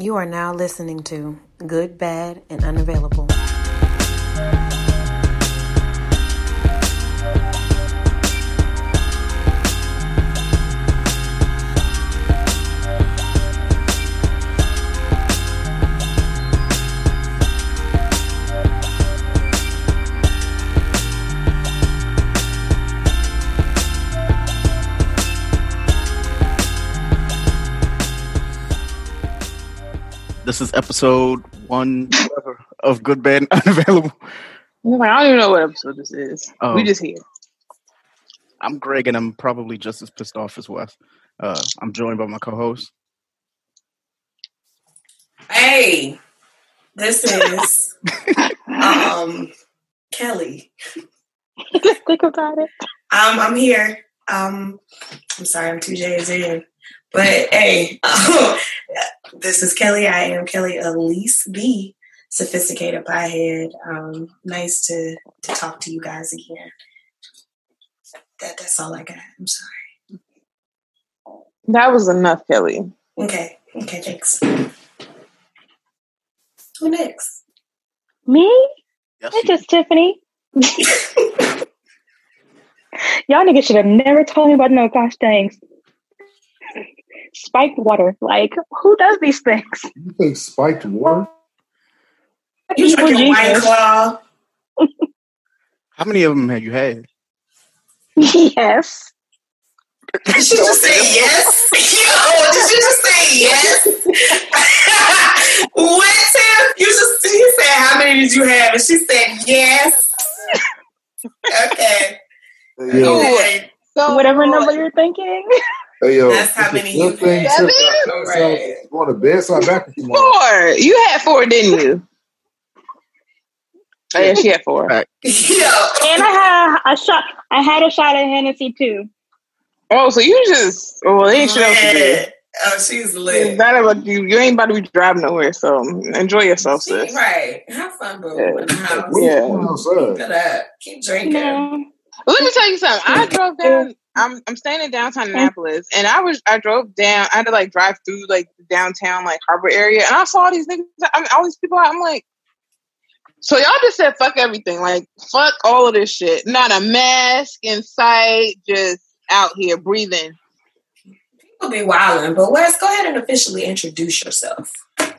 You are now listening to Good, Bad, and Unavailable. This is episode one of Good Bad and Unavailable. I'm like, I don't even know what episode this is. Oh. We just here. I'm Greg, and I'm probably just as pissed off as Wes. Uh, I'm joined by my co-host. Hey, this is um Kelly. Think about it. Um, I'm here. Um, I'm sorry, I'm two J's in, but hey, this is Kelly. I am Kelly Elise B, sophisticated piehead. Um, nice to to talk to you guys again. That that's all I got. I'm sorry. That was enough, Kelly. Okay, okay, thanks. Who next? Me? Yes, It's just Tiffany. Y'all niggas should have never told me about no gosh dang spiked water. Like, who does these things? You think spiked water? You Evil drinking White. Claw? How many of them have you had? yes. Did she just say yes? Yo, oh, did she just say yes? what, Tim? You just you said how many did you have? And she said yes. Okay. Hey, yo, okay. So, Whatever number you're thinking. Hey, yo. That's how many Good you had. Seven? got- Right. Going to bed, so I'm back with you. Four. You had four, didn't you? Oh, yeah, she had four. Yo. And I had a shot. I had a shot at Hennessy too. Oh, so you just oh, they ain't shit else to do. Oh, she's It's lit. not about you. You ain't about to be driving nowhere, so enjoy yourself, She, sis. right. Have fun, boo. Yeah. In the house. Yeah. Keep it up. Keep drinking. No. Let me tell you something. I drove down. I'm I'm staying in downtown Annapolis, and I was I drove down. I had to like drive through like the downtown like harbor area, and I saw all these niggas. I mean, all these people. out. I'm like, so y'all just said fuck everything. Like fuck all of this shit. Not a mask in sight. Just out here breathing. People be wilding, but Wes, go ahead and officially introduce yourself.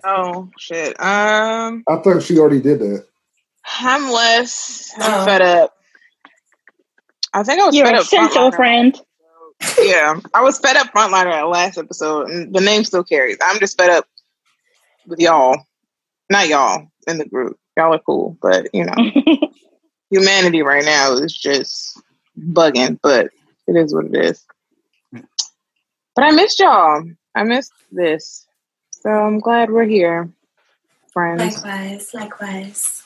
Oh shit. Um, I thought she already did that. I'm less. I'm Oh. fed up. I think I was You're fed a up. central frontliner. friend. yeah, I was fed up frontliner at last episode, and the name still carries. I'm just fed up with y'all, not y'all in the group. Y'all are cool, but you know, humanity right now is just bugging. But it is what it is. But I missed y'all. I missed this, so I'm glad we're here, friends. Likewise, likewise.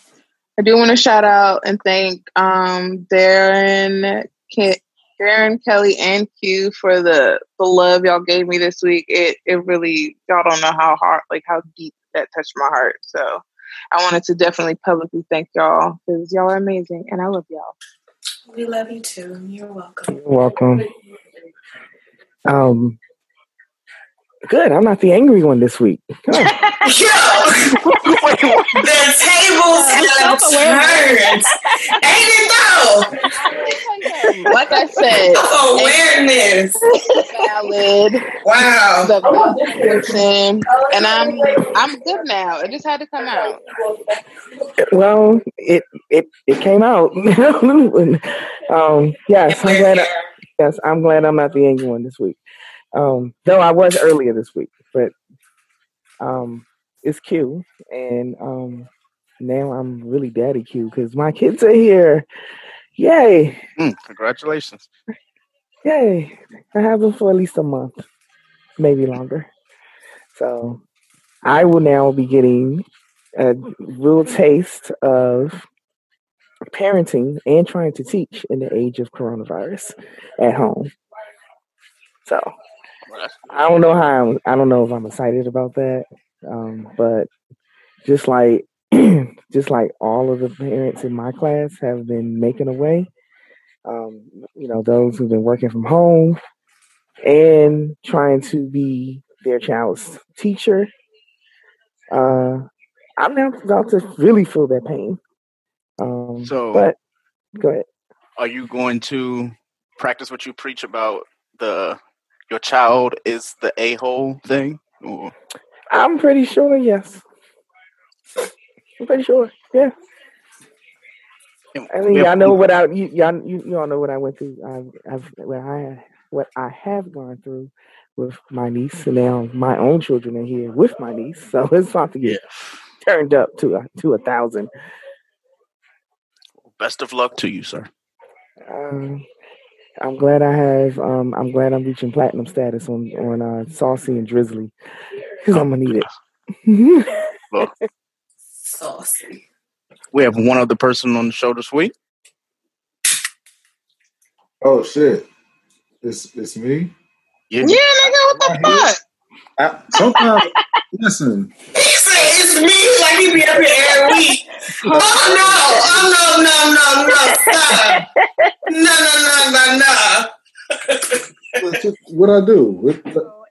I do want to shout out and thank um, Darren, Ke- Darren, Kelly, and Q for the the love y'all gave me this week. It it really y'all don't know how hard, like how deep that touched my heart. So I wanted to definitely publicly thank y'all because y'all are amazing and I love y'all. We love you too. You're welcome. You're welcome. Um, good. I'm not the angry one this week. Come on. Yo, the tables have turned. Ain't it though? like I said, Awareness. valid, Wow. the validation, and I'm I'm good now. It just had to come out. well, it it it came out. um, yes, I'm glad. I, yes, I'm glad I'm not the angry one this week. Um, though I was earlier this week, but um, it's Q, and um, now I'm really daddy Q because my kids are here. Yay! Mm, congratulations. Yay! I have them for at least a month, maybe longer. So I will now be getting a real taste of parenting and trying to teach in the age of coronavirus at home. So I don't know how I'm, I don't know if I'm excited about that, um, but just like just like all of the parents in my class have been making a way. Um, you know, those who've been working from home and trying to be their child's teacher. uh, I'm now about to really feel that pain. Um, So- but go ahead. Are you going to practice what you preach about the your child is the a hole thing? Or I'm pretty sure, yes. I'm pretty sure, yeah. I mean, y'all know what I you, y'all you, you all know what I went through. I've, I've what I what I have gone through with my niece, and now my own children are here with my niece, so it's about to get turned up to a to a thousand. Best of luck to you, sir. Um, I'm glad I have. Um, I'm glad I'm reaching platinum status on on uh, Saucey and Drizly because I'm gonna need it. Look, Saucey. we have one other person on the show this week. Oh shit. It's it's me. Yeah, Yeah, nigga, what the fuck? I, sometimes listen. He said it's me like he be up here every week. Oh no! Oh no! No! No! No! Stop! No! No! No! No! No! What I do? What,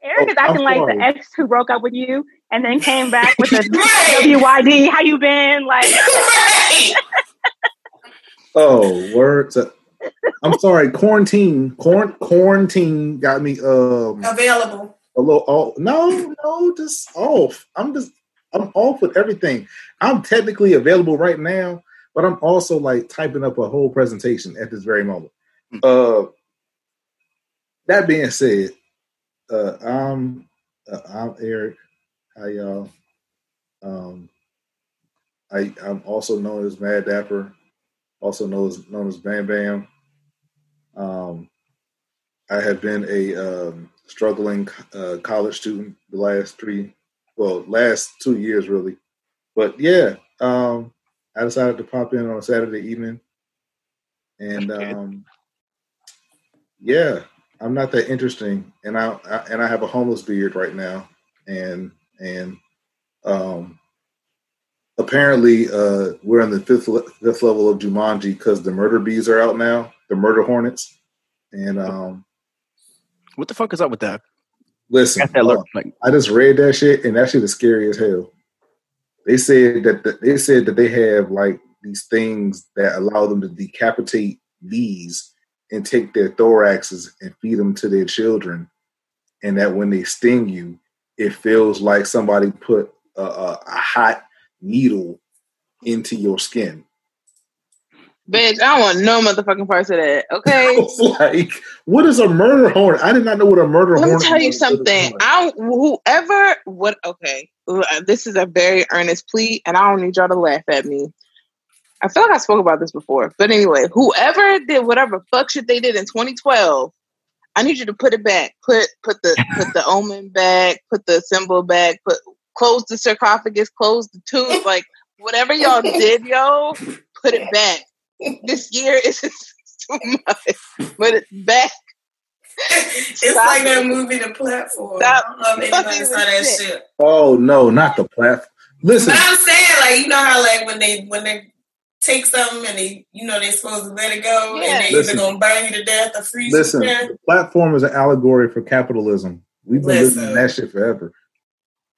Eric is I'm acting like the ex who broke up with you and then came back with a Right. WYD. How you been? Like, Right. oh, words. I'm sorry. Quarantine. Quarant, quarantine got me. Um, Available. a little off. No, no, just off. I'm just I'm off with everything. I'm technically available right now, but I'm also like typing up a whole presentation at this very moment. Uh that being said, uh I'm uh, I'm Eric. Hi y'all. Um I I'm also known as Mad Dapper, also known as known as Bam Bam. Um I have been a um, struggling uh, college student the last three, well, last two years really. But yeah, um, I decided to pop in on a Saturday evening, and um, yeah, I'm not that interesting, and I, I and I have a homeless beard right now, and and um, apparently uh, we're in the fifth le- fifth level of Jumanji because the murder bees are out now, the murder hornets, and um. What the fuck is up with that? Listen, that look like I just read that shit, and that shit is scary as hell. They said that the, they said that they have like these things that allow them to decapitate bees and take their thoraxes and feed them to their children, and that when they sting you, it feels like somebody put a, a, a hot needle into your skin. Bitch, I don't want no motherfucking parts of that. Okay. like, "What is a murder horn? I did not know what a murder horn. Let me tell you was to the something. I whoever what okay. This is a very earnest plea, and I don't need y'all to laugh at me. I feel like I spoke about this before, but anyway, whoever did whatever fuck shit they did in 2012, I need you to put it back. Put put the put the omen back. Put the symbol back. Put close the sarcophagus. Close the tomb. Like whatever y'all did, yo, put it back. This year is too much. Put it back. It's Stop like it. that movie, The Platform. Stop I don't know if anybody fucking saw that shit. shit. Oh no, not the platform. Listen, But I'm saying, like, you know how, like, when they when they take something and they, you know, they're supposed to let it go, Yeah. and they Listen. either gonna burn you to death or freeze you Listen, to death. the platform is an allegory for capitalism. We've been Listen. living in that shit forever.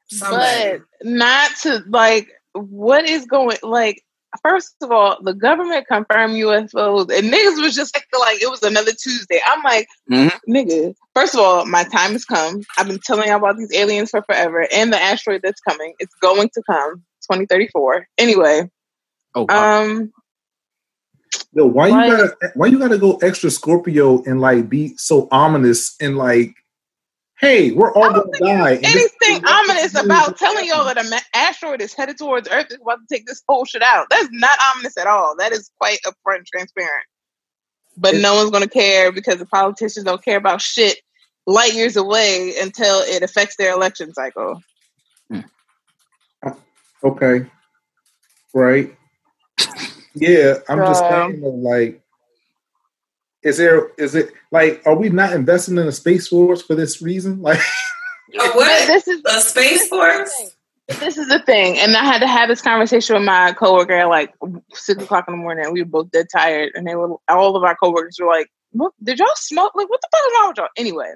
Somebody. but not to like what is going like first of all the government confirmed ufos and niggas was just like, like it was another tuesday i'm like Mhm. nigga first of all my time has come i've been telling y'all about these aliens for forever and the asteroid that's coming it's going to come 2034 anyway oh wow. um Yo, why Why- you gotta why you gotta go extra Scorpio and like be so ominous and like, hey, we're all I gonna die. and this- anything ominous about telling y'all that an asteroid is headed towards earth is about to take this whole shit out that's not ominous at all that is quite upfront and transparent but no one's going to care because the politicians don't care about shit light years away until it affects their election cycle. Okay. Right. Yeah, I'm just saying like is there is it like are we not investing in a space force for this reason? Like A what? this is A space force? this is the thing, and I had to have this conversation with my coworker at like six o'clock in the morning. And We were both dead tired, and they were all of our coworkers were like, "What? Did y'all smoke? Like, what the fuck is wrong with y'all?" Anyway,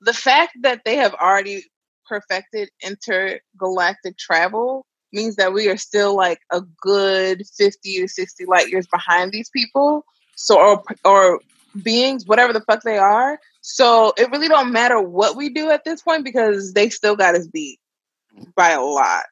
the fact that they have already perfected intergalactic travel means that we are still like a good 50 to 60 light years behind these people. So, or, or beings, whatever the fuck they are. So it really don't matter what we do at this point because they still got us beat by a lot.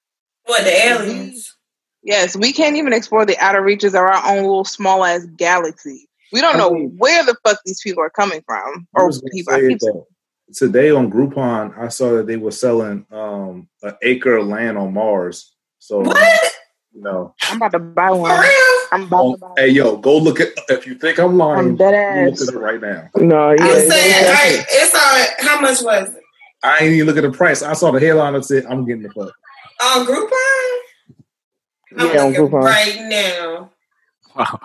What, the aliens? Yes, we can't even explore the outer reaches of our own little small ass galaxy. We don't know where the fuck these people are coming from. Or people. Though, today on Groupon, I saw that they were selling um, an acre of land on Mars. So, what? you know, I'm about to buy one. I'm about to buy hey, yo, go look at. If you think I'm lying, I'm dead look at it right now. No, yeah, I'm saying, all right, it's on. How much was it? I ain't even look at the price. I saw the headline that said, "I'm getting the fuck." On Groupon? I'm Yeah, on Groupon. right now. Wow.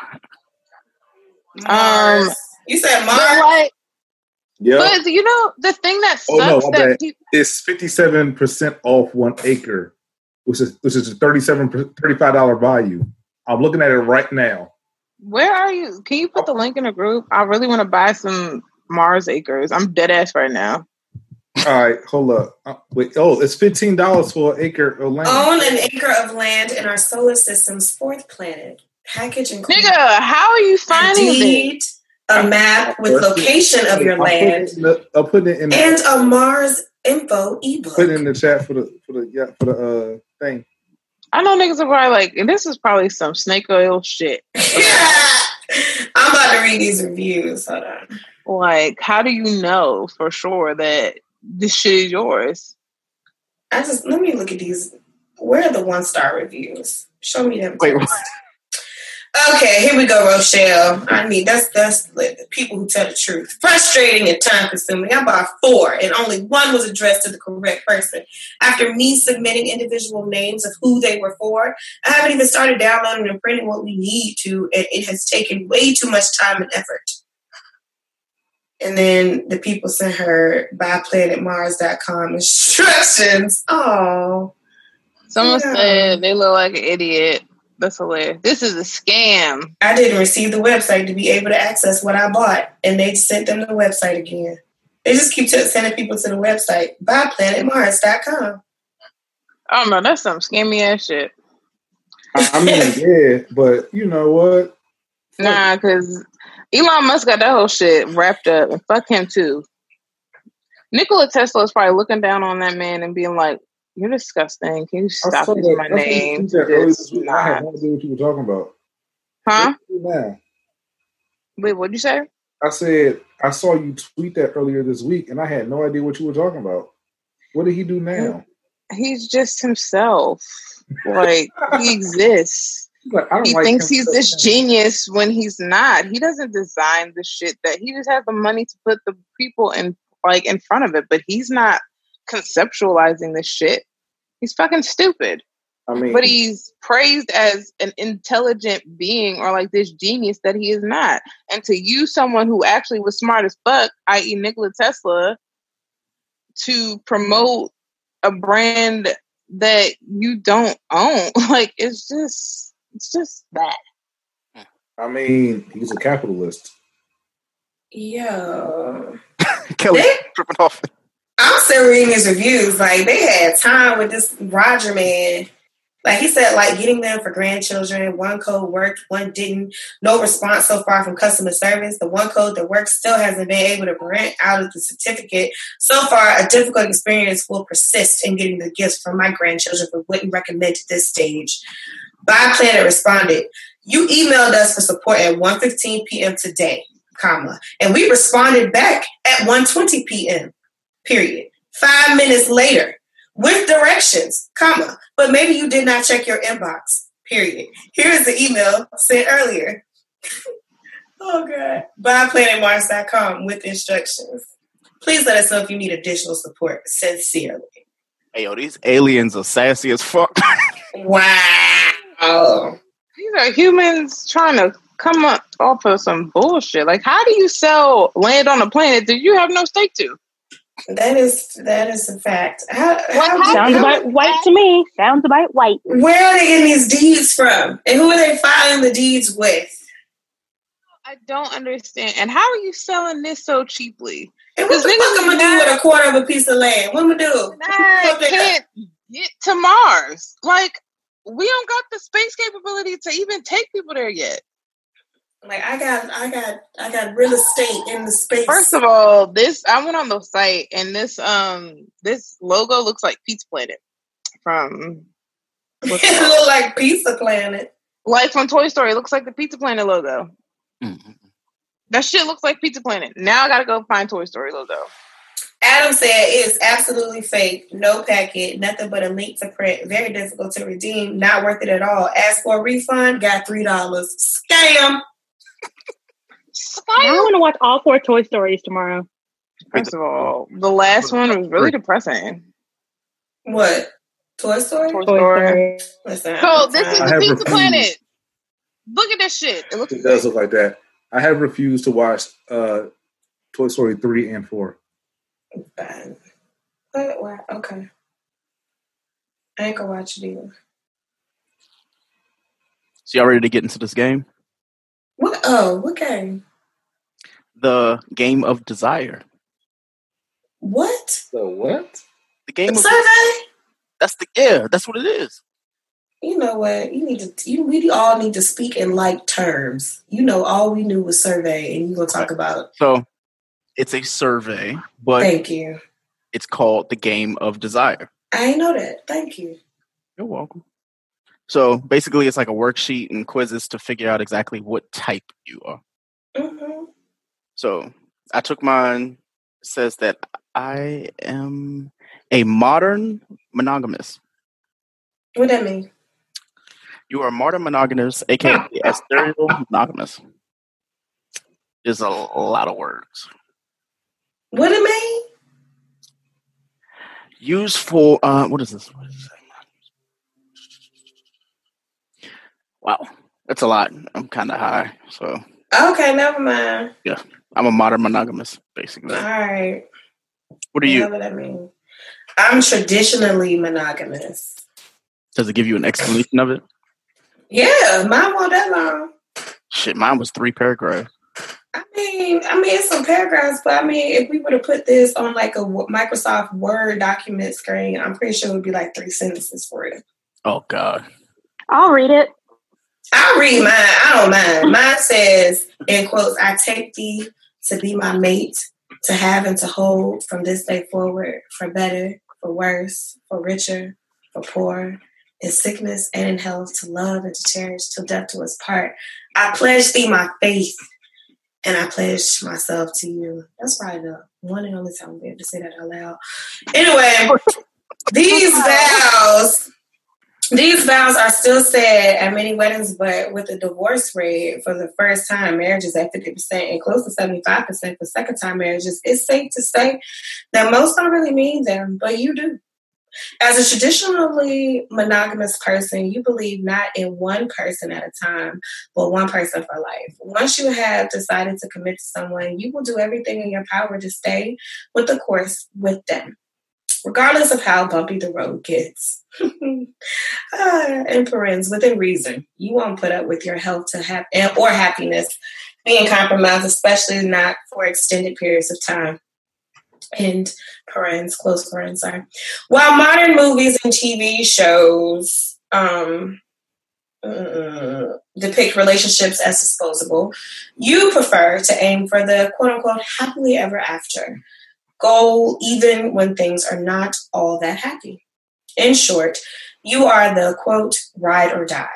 Mars. Um, you said But Mars? Yeah, but you know, the thing that sucks Oh, no, that bad. people, it's 57 percent off one acre, which is which is a 37 35 dollar value. I'm looking at it right now. where are you? Can you put the link in the group? I really want to buy some Mars acres. I'm dead ass right now. All right, hold up. Uh, wait, oh, it's fifteen dollars for an acre of land. Own an acre of land in our solar system's fourth planet. Package includes Nigga, how are you finding this? deed, a map with location of your I'm land, it the- I'm putting it in the, and a Mars info ebook. put it in the chat for the for the yeah for the uh thing. I know niggas are probably like, this is probably some snake oil shit. I'm about to read these reviews. Hold on. Like, how do you know for sure that this shit is yours? I just let me look at these. Where are the one star reviews? Show me them. Wait, first. Okay, here we go, Rochelle. I mean, that's that's the people who tell the truth. Frustrating and time consuming. I bought four, and only one was addressed to the correct person. After me submitting individual names of who they were for, I haven't even started downloading and printing what we need to, and it has taken way too much time and effort. And then the people sent her buyplanetmars.com instructions. Oh, Someone Yeah. said they look like an idiot. That's hilarious. This is a scam. I didn't receive the website to be able to access what I bought, and they sent them the website again. They just keep t- sending people to the website buyplanetmars.com. I oh, don't know. That's some scammy ass shit. I I mean, yeah, but you know what? Nah, because Elon Musk got that whole shit wrapped up, and fuck him too. Nikola Tesla is probably looking down on that man and being like, "You're disgusting. Can you stop using that- my I saw you name?" tweet that earlier This this week. I had no idea what you were talking about. Huh? What do you do now? Wait, what'd you say? I said I saw you tweet that earlier this week, and I had no idea what you were talking about. What did he do now? He's just himself. Like he exists. He's like, I don't He like thinks he's this much. genius when he's not. He doesn't design the shit that he just has the money to put the people in like in front of it, but he's not conceptualizing this shit. He's fucking stupid. I mean, But he's praised as an intelligent being or like this genius that he is not. And to use someone who actually was smart as fuck, i.e. Nikola Tesla, to promote a brand that you don't own, like it's just it's just that. I mean, he's a capitalist. Yo. Kelly They- tripping off. I'm still reading his reviews. Like they had time with this Roger man. Like he said, like getting them for grandchildren. One code worked, one didn't. No response so far from customer service. The one code that works still hasn't been able to print out of the certificate. So far, a difficult experience will persist in getting the gifts from my grandchildren, but wouldn't recommend at this stage. By Planet responded, "You emailed us for support at 1:15 p.m. today, comma, and we responded back at 1:20 p.m." period. Five minutes later, with directions, comma, but maybe you did not check your inbox, period. Here is the email sent earlier. oh, God. BuyPlanetMars.com with instructions. Please let us know if you need additional support. Sincerely. Hey, yo, these aliens are sassy as fuck. Wow. These are humans trying to come up off of some bullshit. Like, how do you sell land on a planet that you have no stake to? That is that is a fact. How, how, Sounds how- about white to me. Sounds about white. where are they getting these deeds from? And who are they filing the deeds with? I don't understand. And how are you selling this so cheaply? And what the fuck I'm gonna do with a quarter of a piece of land? What am I do? I can't get to Mars. Like we don't got the space capability to even take people there yet. Like I got, I got, I got real estate in the space. First of all, this I went on the site and this um this logo looks like Pizza Planet from. it look like Pizza Planet. Like from Toy Story, it looks like the Pizza Planet logo. Mm-hmm. That shit looks like Pizza Planet. Now I gotta go find Toy Story logo. Adam said it's absolutely fake. No packet, nothing but a link to print. Very difficult to redeem. Not worth it at all. Ask for a refund. Got three dollars. Scam. I want to watch all four Toy Stories tomorrow. First of all, the last one was really depressing. What? Toy Story? Toy Story. Listen, so this is the Pizza refused. Planet. Look at this shit. It, looks it does look like that. I have refused to watch uh, Toy Story 3 and 4. Bad. What? What? Okay. I ain't gonna watch it either. So y'all ready to get into this game? What? Oh, what game? The game of desire. What? The what? The game the of survey. That's the yeah. That's what it is. You know what? You need to. You we all need to speak in like terms. You know, all we knew was survey, and you gonna talk about. So, it's a survey, but thank you. It's called the game of desire. I know that. Thank you. You're welcome. So basically, it's like a worksheet and quizzes to figure out exactly what type you are. Mm-hmm. So I took mine. Says that I am a modern monogamous. What does that mean? You are a modern monogamous, aka a serial monogamous. There's a lot of words. What it mean? Used for uh, what is this? What is Wow, that's a lot. I'm kind of high, so. Okay, never mind. Yeah, I'm a modern monogamous, basically. All right. What are you? What I mean? I'm traditionally monogamous. Does it give you an explanation of it? Yeah, mine won't that long. Shit, mine was three paragraphs. I mean, I mean, it's some paragraphs, but I mean, if we were to put this on like a Microsoft Word document screen, I'm pretty sure it would be like three sentences for you. Oh God. I'll read it. I'll read mine. I don't mind. Mine says, in quotes, I take thee to be my mate, to have and to hold from this day forward, for better, for worse, for richer, for poor, in sickness and in health, to love and to cherish till death do us part. I pledge thee my faith, and I pledge myself to you. That's probably the one and only time I'll be able to say that out loud. Anyway, these vows these vows are still said at many weddings, but with the divorce rate for the first time marriages at 50% and close to 75% for second time marriages, it's safe to say that most don't really mean them, but you do. As a traditionally monogamous person, you believe not in one person at a time, but one person for life. Once you have decided to commit to someone, you will do everything in your power to stay with the course with them regardless of how bumpy the road gets. uh, in parens, within reason, you won't put up with your health to have or happiness being compromised, especially not for extended periods of time. And parens, close parens, are. While modern movies and TV shows um, uh, depict relationships as disposable, you prefer to aim for the quote unquote happily ever after goal even when things are not all that happy. In short, you are the quote, ride or die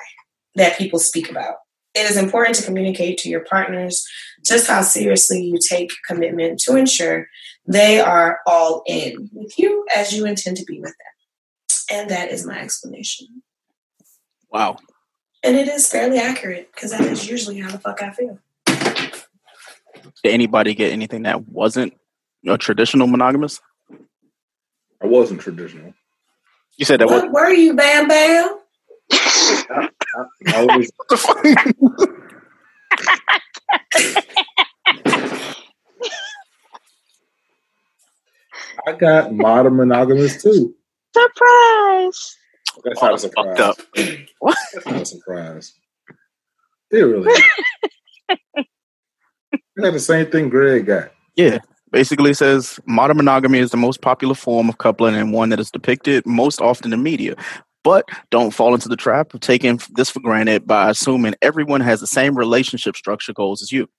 that people speak about. It is important to communicate to your partners just how seriously you take commitment to ensure they are all in with you as you intend to be with them. And that is my explanation. Wow. And it is fairly accurate because that is usually how the fuck I feel. Did anybody get anything that wasn't a traditional monogamous? I wasn't traditional. You said that. What was- were you, Bam Bam? I, I, I was. I got modern monogamous too. Surprise! That's not a surprise. Up. What? That's not a surprise. It really. You got the same thing Greg got. Yeah. Basically says modern monogamy is the most popular form of coupling and one that is depicted most often in media. But don't fall into the trap of taking this for granted by assuming everyone has the same relationship structure goals as you.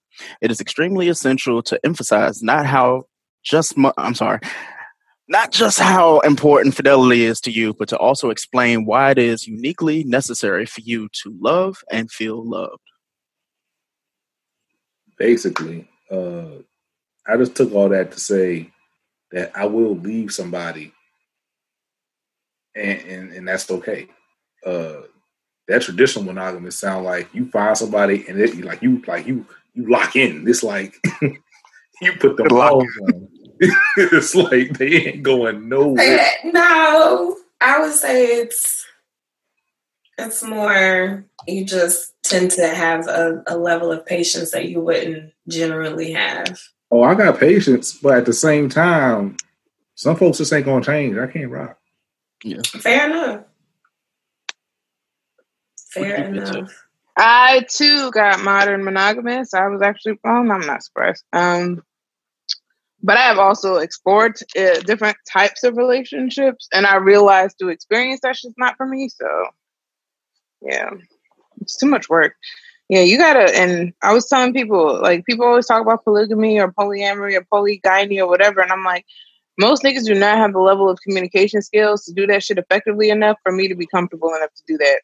It is extremely essential to emphasize not how just mo- I'm sorry, not just how important fidelity is to you, but to also explain why it is uniquely necessary for you to love and feel loved. Basically, uh, I just took all that to say that I will leave somebody and and, and that's okay. Uh, that traditional monogamy sound like you find somebody and it like you like you you lock in. It's like you put the balls on. it's like they ain't going nowhere. No, I would say it's it's more you just tend to have a, a level of patience that you wouldn't generally have. Oh, I got patience, but at the same time, some folks just ain't gonna change. I can't rock. Yeah. Fair enough. Fair enough. I too got modern monogamous. I was actually, well, I'm not surprised. Um, but I have also explored uh, different types of relationships, and I realized through experience that's just not for me. So, yeah, it's too much work. Yeah, you gotta. And I was telling people, like, people always talk about polygamy or polyamory or polygyny or whatever, and I'm like, most niggas do not have the level of communication skills to do that shit effectively enough for me to be comfortable enough to do that.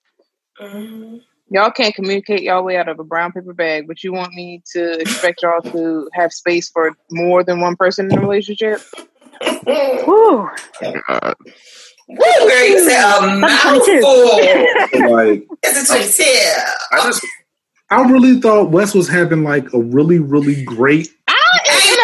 Mm-hmm. Y'all can't communicate y'all way out of a brown paper bag, but you want me to expect y'all to have space for more than one person in a relationship? Woo. Woo, girl, you said a mouthful. like It's a twenty-two. I just I really thought Wes was having like a really, really great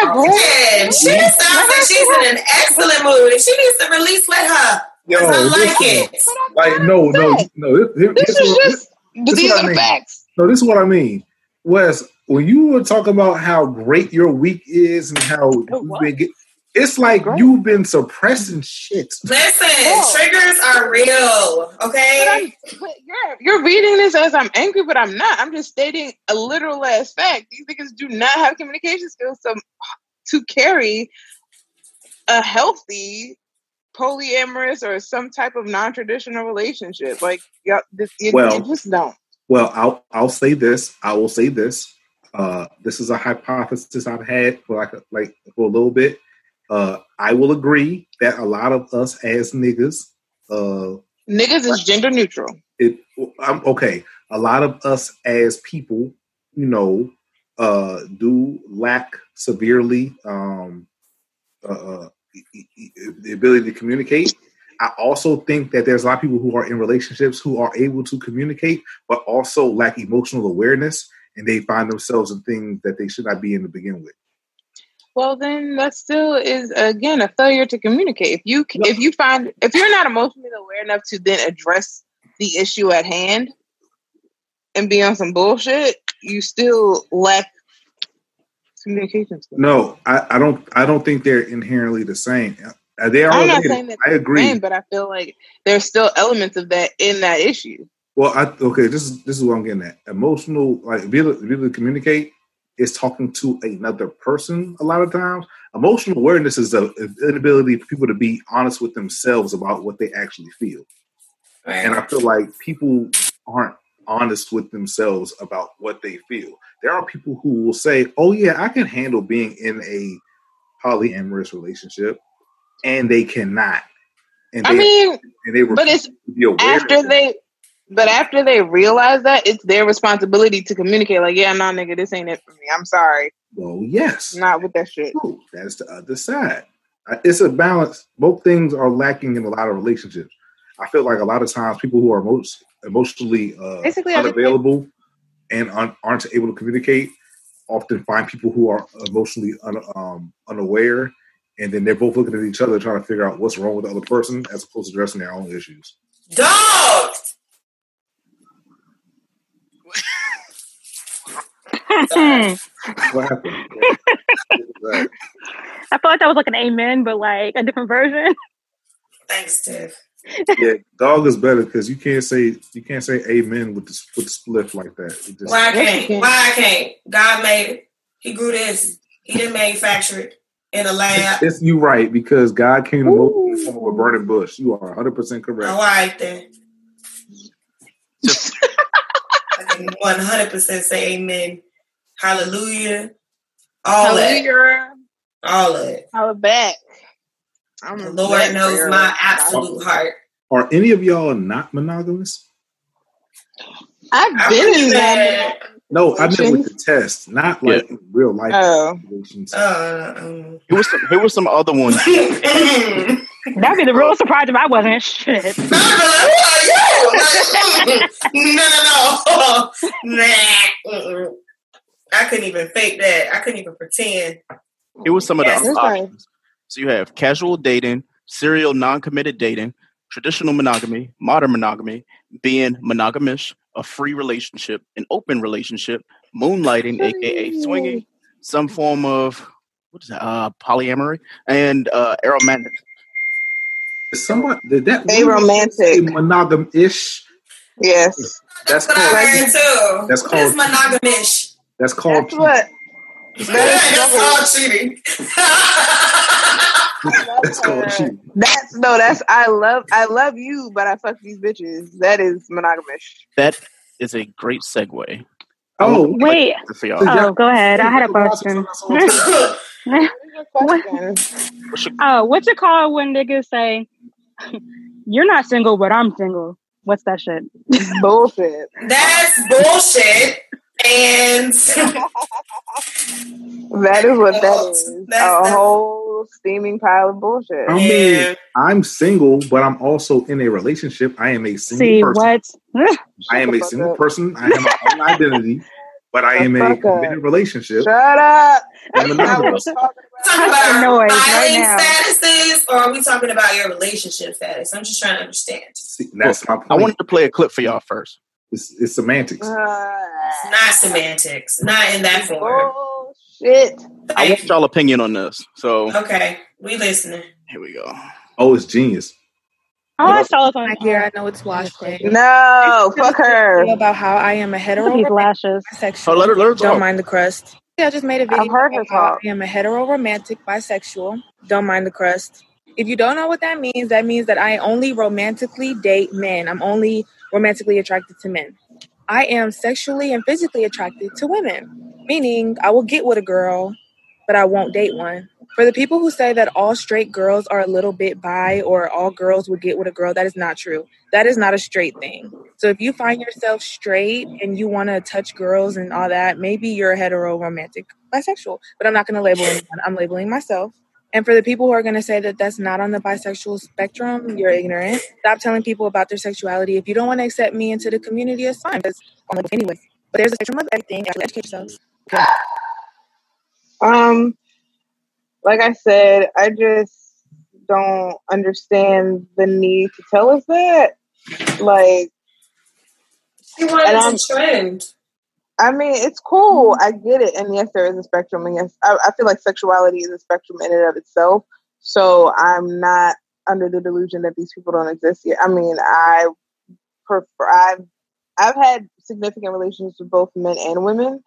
Amen. She sounds like she's in an excellent mood. If she needs to release, let her. Yo, I like listen. it. like no, no, no. This, This this is what- just, but this these what I are the mean. facts. No, this is what I mean. Wes, when you were talking about how great your week is and how you've been get, it's like you've been suppressing shit. Listen, Oh. triggers are real. But, Okay. I'm, but you're you're reading this as I'm angry, but I'm not. I'm just stating a literal ass fact. These niggas do not have communication skills to to carry a healthy polyamorous or some type of non-traditional relationship. Like, y'all, this, you, Well- you just don't. Well, I'll I'll say this. I will say this. Uh, this is a hypothesis I've had for like a, like for a little bit. Uh, I will agree that a lot of us as niggas, uh, Niggas is gender neutral. it I'm okay. A lot of us as people, you know, uh, do lack severely um, uh, uh, the ability to communicate. I also think that there's a lot of people who are in relationships who are able to communicate, but also lack emotional awareness, and they find themselves in things that they should not be in to begin with. Well, then that still is again a failure to communicate. If you if you find if you're not emotionally aware enough to then address the issue at hand and be on some bullshit, you still lack communication skills. No, I, I don't. I don't think they're inherently the same. Uh, They are. I'm not related. saying that I agree. same, but I feel like there's still elements of that in that issue. Well, I okay. This is this is what I'm getting at. Emotional, like be able, be able to communicate, is talking to another person. A lot of times, emotional awareness is the inability for people to be honest with themselves about what they actually feel. And I feel like people aren't honest with themselves about what they feel. There are people who will say, "Oh yeah, I can handle being in a polyamorous relationship," and they cannot. And I they, mean, and they but it's refuse to be aware of after they but after they realize that it's their responsibility to communicate like yeah nah nigga this ain't it for me i'm sorry Well, yes. not with that shit No, that's the other side. Uh, It's a balance. Both things are lacking in a lot of relationships. I feel like a lot of times people who are most emotionally uh, Basically, I just unavailable and un- aren't able to communicate often find people who are emotionally un- um, unaware, and then they're both looking at each other trying to figure out what's wrong with the other person as opposed to addressing their own issues. Dog. What happened? Right. feel like that was like an amen, but like a different version. Thanks, Tiff. yeah, dog is better because you can't say you can't say amen with the with the spliff like that. Just, Why I can't? Why I can't? God made it. He grew this. He didn't manufacture it in a lab. It's you right because God came to Moses in the form of a burning bush. You are 100 percent correct. All right then. I can 100 percent say amen. Hallelujah. All Hallelujah. that. All of it. I was back. I'm The Lord back knows for my real. absolute heart. Are any of y'all not monogamous? I've been in that. that. No, I meant with the test, not like in real life Oh. situations. Uh, um. Here was some. Here was some other ones. That'd be the real surprise if I wasn't. Shit. no, no, no. Nah. I couldn't even fake that. I couldn't even pretend. Here was some of the Yes. other That's right. options. So you have casual dating, serial non-committed dating, traditional monogamy, modern monogamy, being monogamish, a free relationship, an open relationship, moonlighting, aka swinging, some form of what is that? Uh, polyamory and uh, aromantic. Is Somebody did that A romantic. monogam-ish. Yes. That's That's what I called. heard too. That's called- monogamish? That's called. That's what. That's all cheating. That's called cheating. That's no. That's I love. I love you, but I fuck these bitches. That is monogamish. That is a great segue. Oh, Wait. Oh, go ahead. I had a question. What? Oh, what's it called when niggas say, "You're not single, but I'm single"? What's that shit? Bullshit. That's bullshit. And That is what that is. That's- a whole steaming pile of bullshit. I mean, I'm single, but I'm also in a relationship. I am a single See person. what? I am a single person. I have my own identity, but I am a committed relationship. Shut up. I'm monogamous. talking That's about the noise right filing now. statuses, or are we talking about your relationship status? I'm just trying to understand. See, that's my point. I wanted to play a clip for y'all first. It's, it's semantics. It's not semantics, not in that form. Bullshit. I want y'all opinion on this. So Okay, we listening. here we go. Oh, it's genius. Oh, I saw it on Right here, I know it's wash day. No, fuck her. About how I am a hetero Look these lashes. bisexual. Oh, let her- let her Don't mind the crust. Yeah, I just made a video I've heard her talk. I am a hetero romantic bisexual. Don't mind the crust. If you don't know what that means, that means that I only romantically date men. I'm only romantically attracted to men. I am sexually and physically attracted to women, meaning I will get with a girl, but I won't date one. For the people who say that all straight girls are a little bit bi or all girls would get with a girl, that is not true. That is not a straight thing. So if you find yourself straight and you want to touch girls and all that, maybe you're a hetero romantic bisexual. But I'm not going to label anyone. I'm labeling myself. And for the people who are going to say that that's not on the bisexual spectrum, you're ignorant. Stop telling people about their sexuality. If you don't want to accept me into the community, it's fine. Because I'm labeled anyway. But there's a spectrum of everything. You have to educate yourselves. Um, like I said, I just don't understand the need to tell us that. Like, She wanted to trend. I mean, it's cool. Mm-hmm. I get it. And yes, there is a spectrum. And yes, I, I feel like sexuality is a spectrum in and of itself. So I'm not under the delusion that these people don't exist yet. I mean, I prefer, I've, I've had significant relationships with both men and women,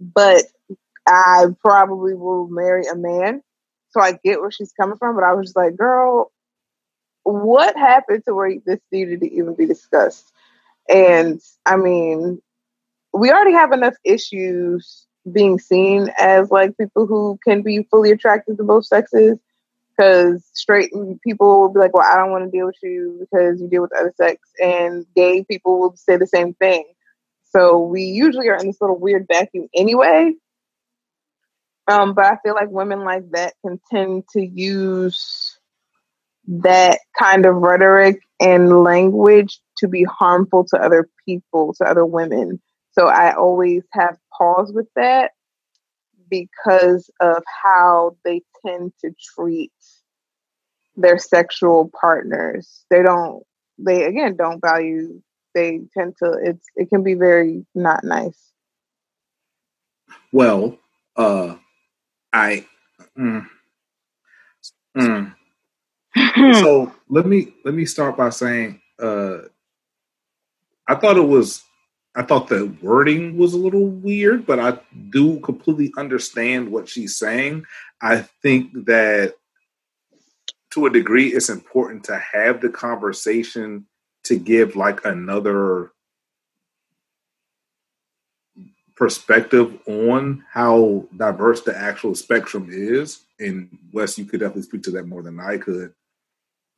but I probably will marry a man. So I get where she's coming from, but I was just like, girl, what happened to where this needed to even be discussed? And I mean, we already have enough issues being seen as like people who can be fully attracted to both sexes because straight people will be like well i don't want to deal with you because you deal with the other sex and gay people will say the same thing. So we usually are in this little weird vacuum anyway. Um, but i feel like women like that can tend to use that kind of rhetoric and language to be harmful to other people to other women so I always have pause with that because of how they tend to treat their sexual partners. They don't they again don't value they tend to it's it can be very not nice. Well, uh, I. Mm, mm. so let me let me start by saying uh, I thought it was I thought the wording was a little weird, but I do completely understand what she's saying. I think that to a degree, it's important to have the conversation to give like another perspective on how diverse the actual spectrum is. And Wes, you could definitely speak to that more than I could.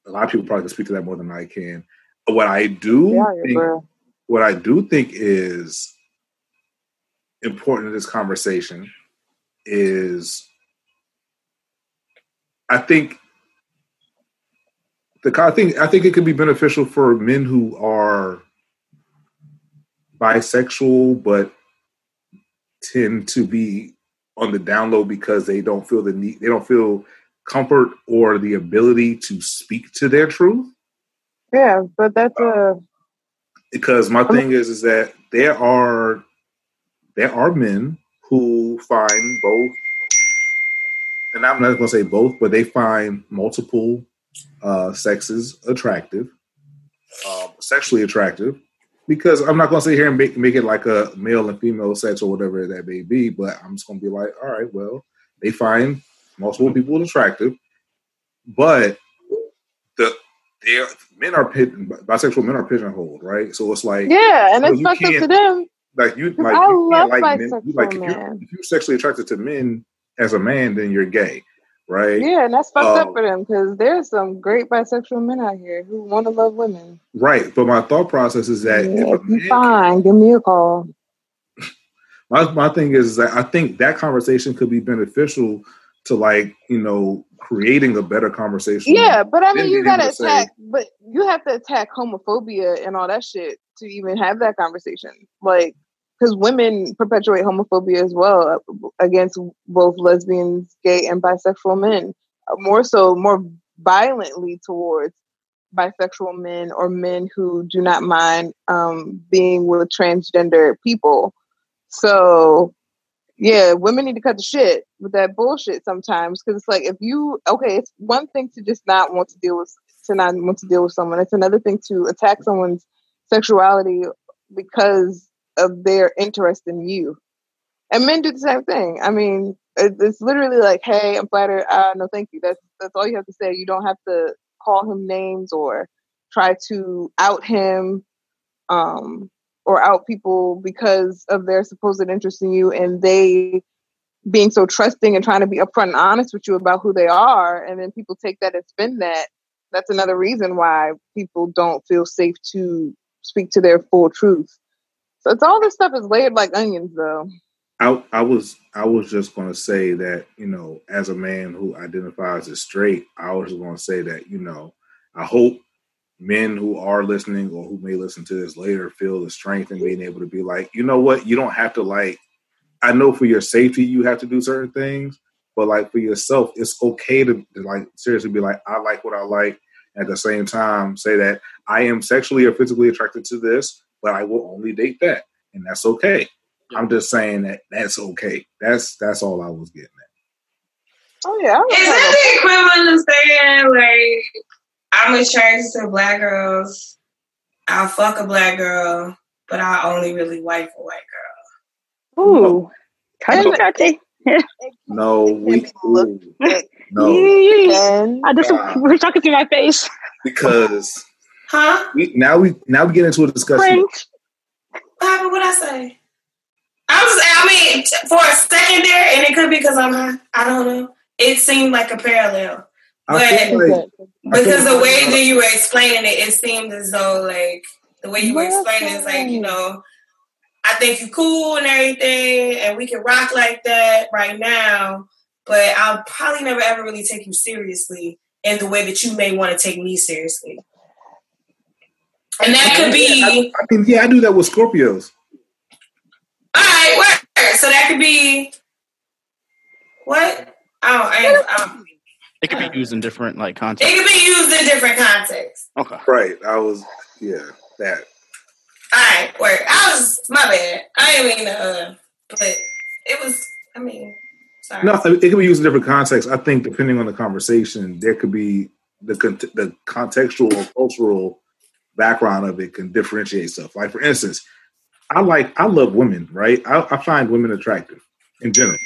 A lot of people probably could speak to that more than I can. What I do yeah, think, what I do think is important in this conversation is I think the I think I think it could be beneficial for men who are bisexual but tend to be on the download because they don't feel the need they don't feel comfort or the ability to speak to their truth. Yeah, but that's a because my thing is is that there are there are men who find both and I'm not going to say both, but they find multiple uh, sexes attractive, uh, sexually attractive, because I'm not going to sit here and make, make it like a male and female sex or whatever that may be, but I'm just going to be like, all right, well, they find multiple people attractive, but the they men are bisexual men are pigeonholed, right? So it's like yeah, and it's fucked up to them. Like you, like I you love like men. like if you're, if you're sexually attracted to men as a man, then you're gay right? Yeah, and that's fucked um, up for them because there's some great bisexual men out here who want to love women. Right, but my thought process is that yeah, if you fine, give me a call. My my thing is that I think that conversation could be beneficial to like you know creating a better conversation. Yeah, but I mean you gotta attack, say, but you have to attack homophobia and all that shit to even have that conversation. Like because women perpetuate homophobia as well uh, against both lesbians, gay, and bisexual men. Uh, more so, more violently towards bisexual men or men who do not mind um, being with transgender people. So, yeah, women need to cut the shit with that bullshit sometimes because it's like if you okay, it's one thing to just not want to deal with to not want to deal with someone. It's another thing to attack someone's sexuality because of their interest in you. And men do the same thing. I mean, it's literally like, "Hey, I'm flattered. Uh, no, thank you." That's that's all you have to say. You don't have to call him names or try to out him um, or out people because of their supposed interest in you, and they being so trusting and trying to be upfront and honest with you about who they are, and then people take that and spin that. That's another reason why people don't feel safe to speak to their full truth. So it's all this stuff is layered like onions, though. I, I was I was just going to say that you know as a man who identifies as straight, I was going to say that you know I hope men who are listening or who may listen to this later feel the strength in being able to be like, you know what, you don't have to like. I know for your safety you have to do certain things, but like for yourself, it's okay to, to like seriously be like, I like what I like. At the same time, say that I am sexually or physically attracted to this but I will only date that, and that's okay. Yeah. I'm just saying that that's okay. That's that's all I was getting at. Oh yeah, is that the equivalent of saying like I'm attracted to black girls? I'll fuck a black girl, but I only really wife a white girl. Ooh, touchy touchy. no, we no. I just uh, we're talking through my face because Huh? We, now we now we get into a discussion. French. What happened? What I say? I was. I mean, for a second there, and it could be because I'm. I don't know. It seemed like a parallel, but like, because the way that you were explaining it, it seemed as though like the way you were explaining is like you know. I think you're cool and everything, and we can rock like that right now. But I'll probably never ever really take you seriously in the way that you may want to take me seriously. And that could be. I, I mean, yeah, I do that with Scorpios. All right, where? So that could be. What? Oh, I, I it could be used in different like contexts. It could be used in different contexts. Okay. Right. I was. Yeah. That. All right. Work. I was. My bad. I didn't mean to. Uh, but it was. I mean. Sorry. No, it could be used in different contexts. I think depending on the conversation, there could be the the contextual or cultural background of it can differentiate stuff. Like for instance, I like I love women, right? I, I find women attractive in general.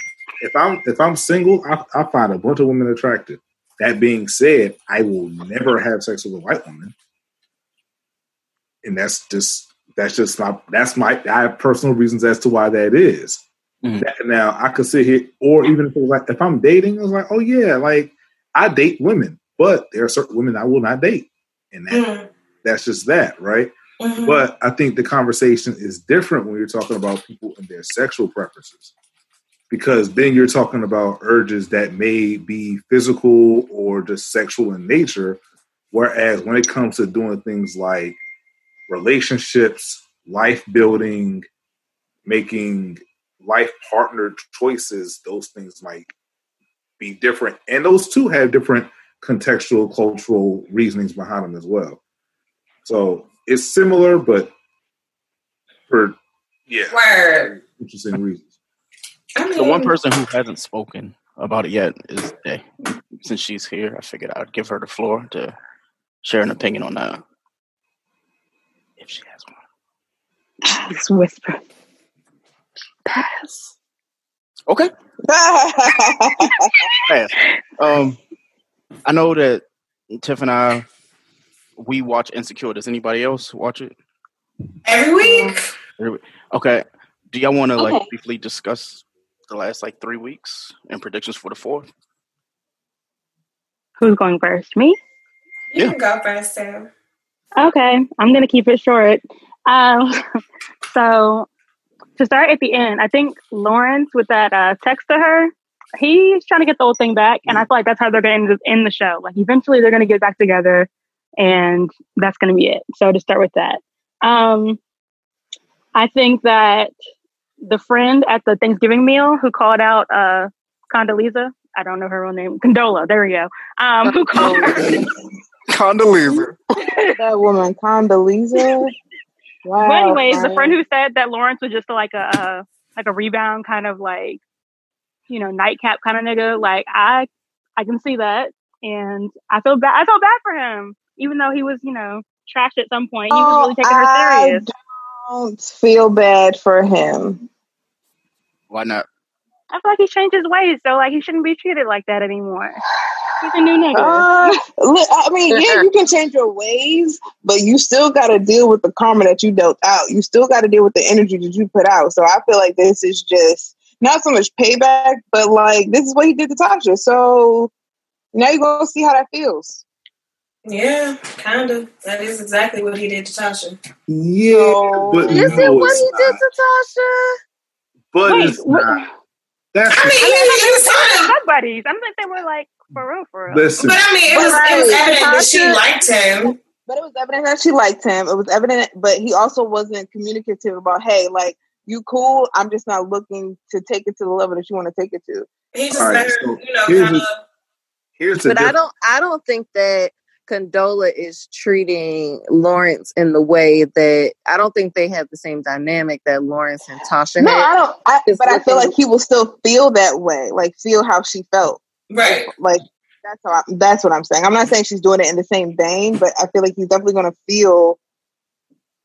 If I'm if I'm single, I, I find a bunch of women attractive. That being said, I will never have sex with a white woman, and that's just that's just my that's my I have personal reasons as to why that is. Mm-hmm. That, now I could sit here, or even if it was like if I'm dating, I was like, oh yeah, like I date women, but there are certain women I will not date, and that mm-hmm. that's just that, right? Mm-hmm. But I think the conversation is different when you're talking about people and their sexual preferences. Because then you're talking about urges that may be physical or just sexual in nature. Whereas when it comes to doing things like relationships, life building, making life partner choices, those things might be different. And those two have different contextual, cultural reasonings behind them as well. So it's similar, but for yeah, Word. interesting reasons. I mean, the one person who hasn't spoken about it yet is Day. Since she's here, I figured I'd give her the floor to share an opinion on that. If she has one. Just whisper. Pass. Okay. Pass. Um, I know that Tiff and I we watch Insecure. Does anybody else watch it? Every week. Every week. Okay. Do y'all want to okay. like briefly discuss the last like three weeks and predictions for the fourth? Who's going first? Me? You yeah. can go first, Sam. Okay, I'm gonna keep it short. Um, so to start at the end, I think Lawrence with that uh, text to her, he's trying to get the whole thing back, and I feel like that's how they're going to end the show. Like eventually, they're going to get back together and that's going to be it. So to start with that, um, I think that the friend at the Thanksgiving meal who called out uh, Condoleezza, I don't know her real name, Condola, there we go, um, who called her Condoleezza. that woman, Condoleezza. Wow. But anyways, the friend who said that Lawrence was just like a, a like a rebound kind of like you know nightcap kind of nigga. Like I I can see that, and I feel bad. I felt bad for him even though he was, you know, trashed at some point, he was really taking her serious. I don't feel bad for him. Why not? I feel like he changed his ways, so like he shouldn't be treated like that anymore. He's a new nigga. Uh, I mean, yeah, you can change your ways, but you still got to deal with the karma that you dealt out. You still got to deal with the energy that you put out. So I feel like this is just not so much payback, but like this is what he did to Tasha. So now you're gonna see how that feels. Yeah, kind of. That is exactly what he did to Tasha. Yeah, but is no, it what he not. did to Tasha? But Wait, it's what? not. That's I mean, he, he was kind of buddies. I think they were like for real, for real. Listen, but I mean, it was, right. it was evident that she liked him. But it was evident that she liked him. It was evident, but he also wasn't communicative about, hey, like you cool. I'm just not looking to take it to the level that you want to take it to. He just right, so you know, kind of. Here's the but I don't. I don't think that Condola is treating Lawrence in the way that I don't think they have the same dynamic that Lawrence and Tasha have. no, had. I don't. I, but I feel like he will still feel that way, like feel how she felt. Right. Like that's how. I, that's what I'm saying. I'm not saying she's doing it in the same vein, but I feel like he's definitely going to feel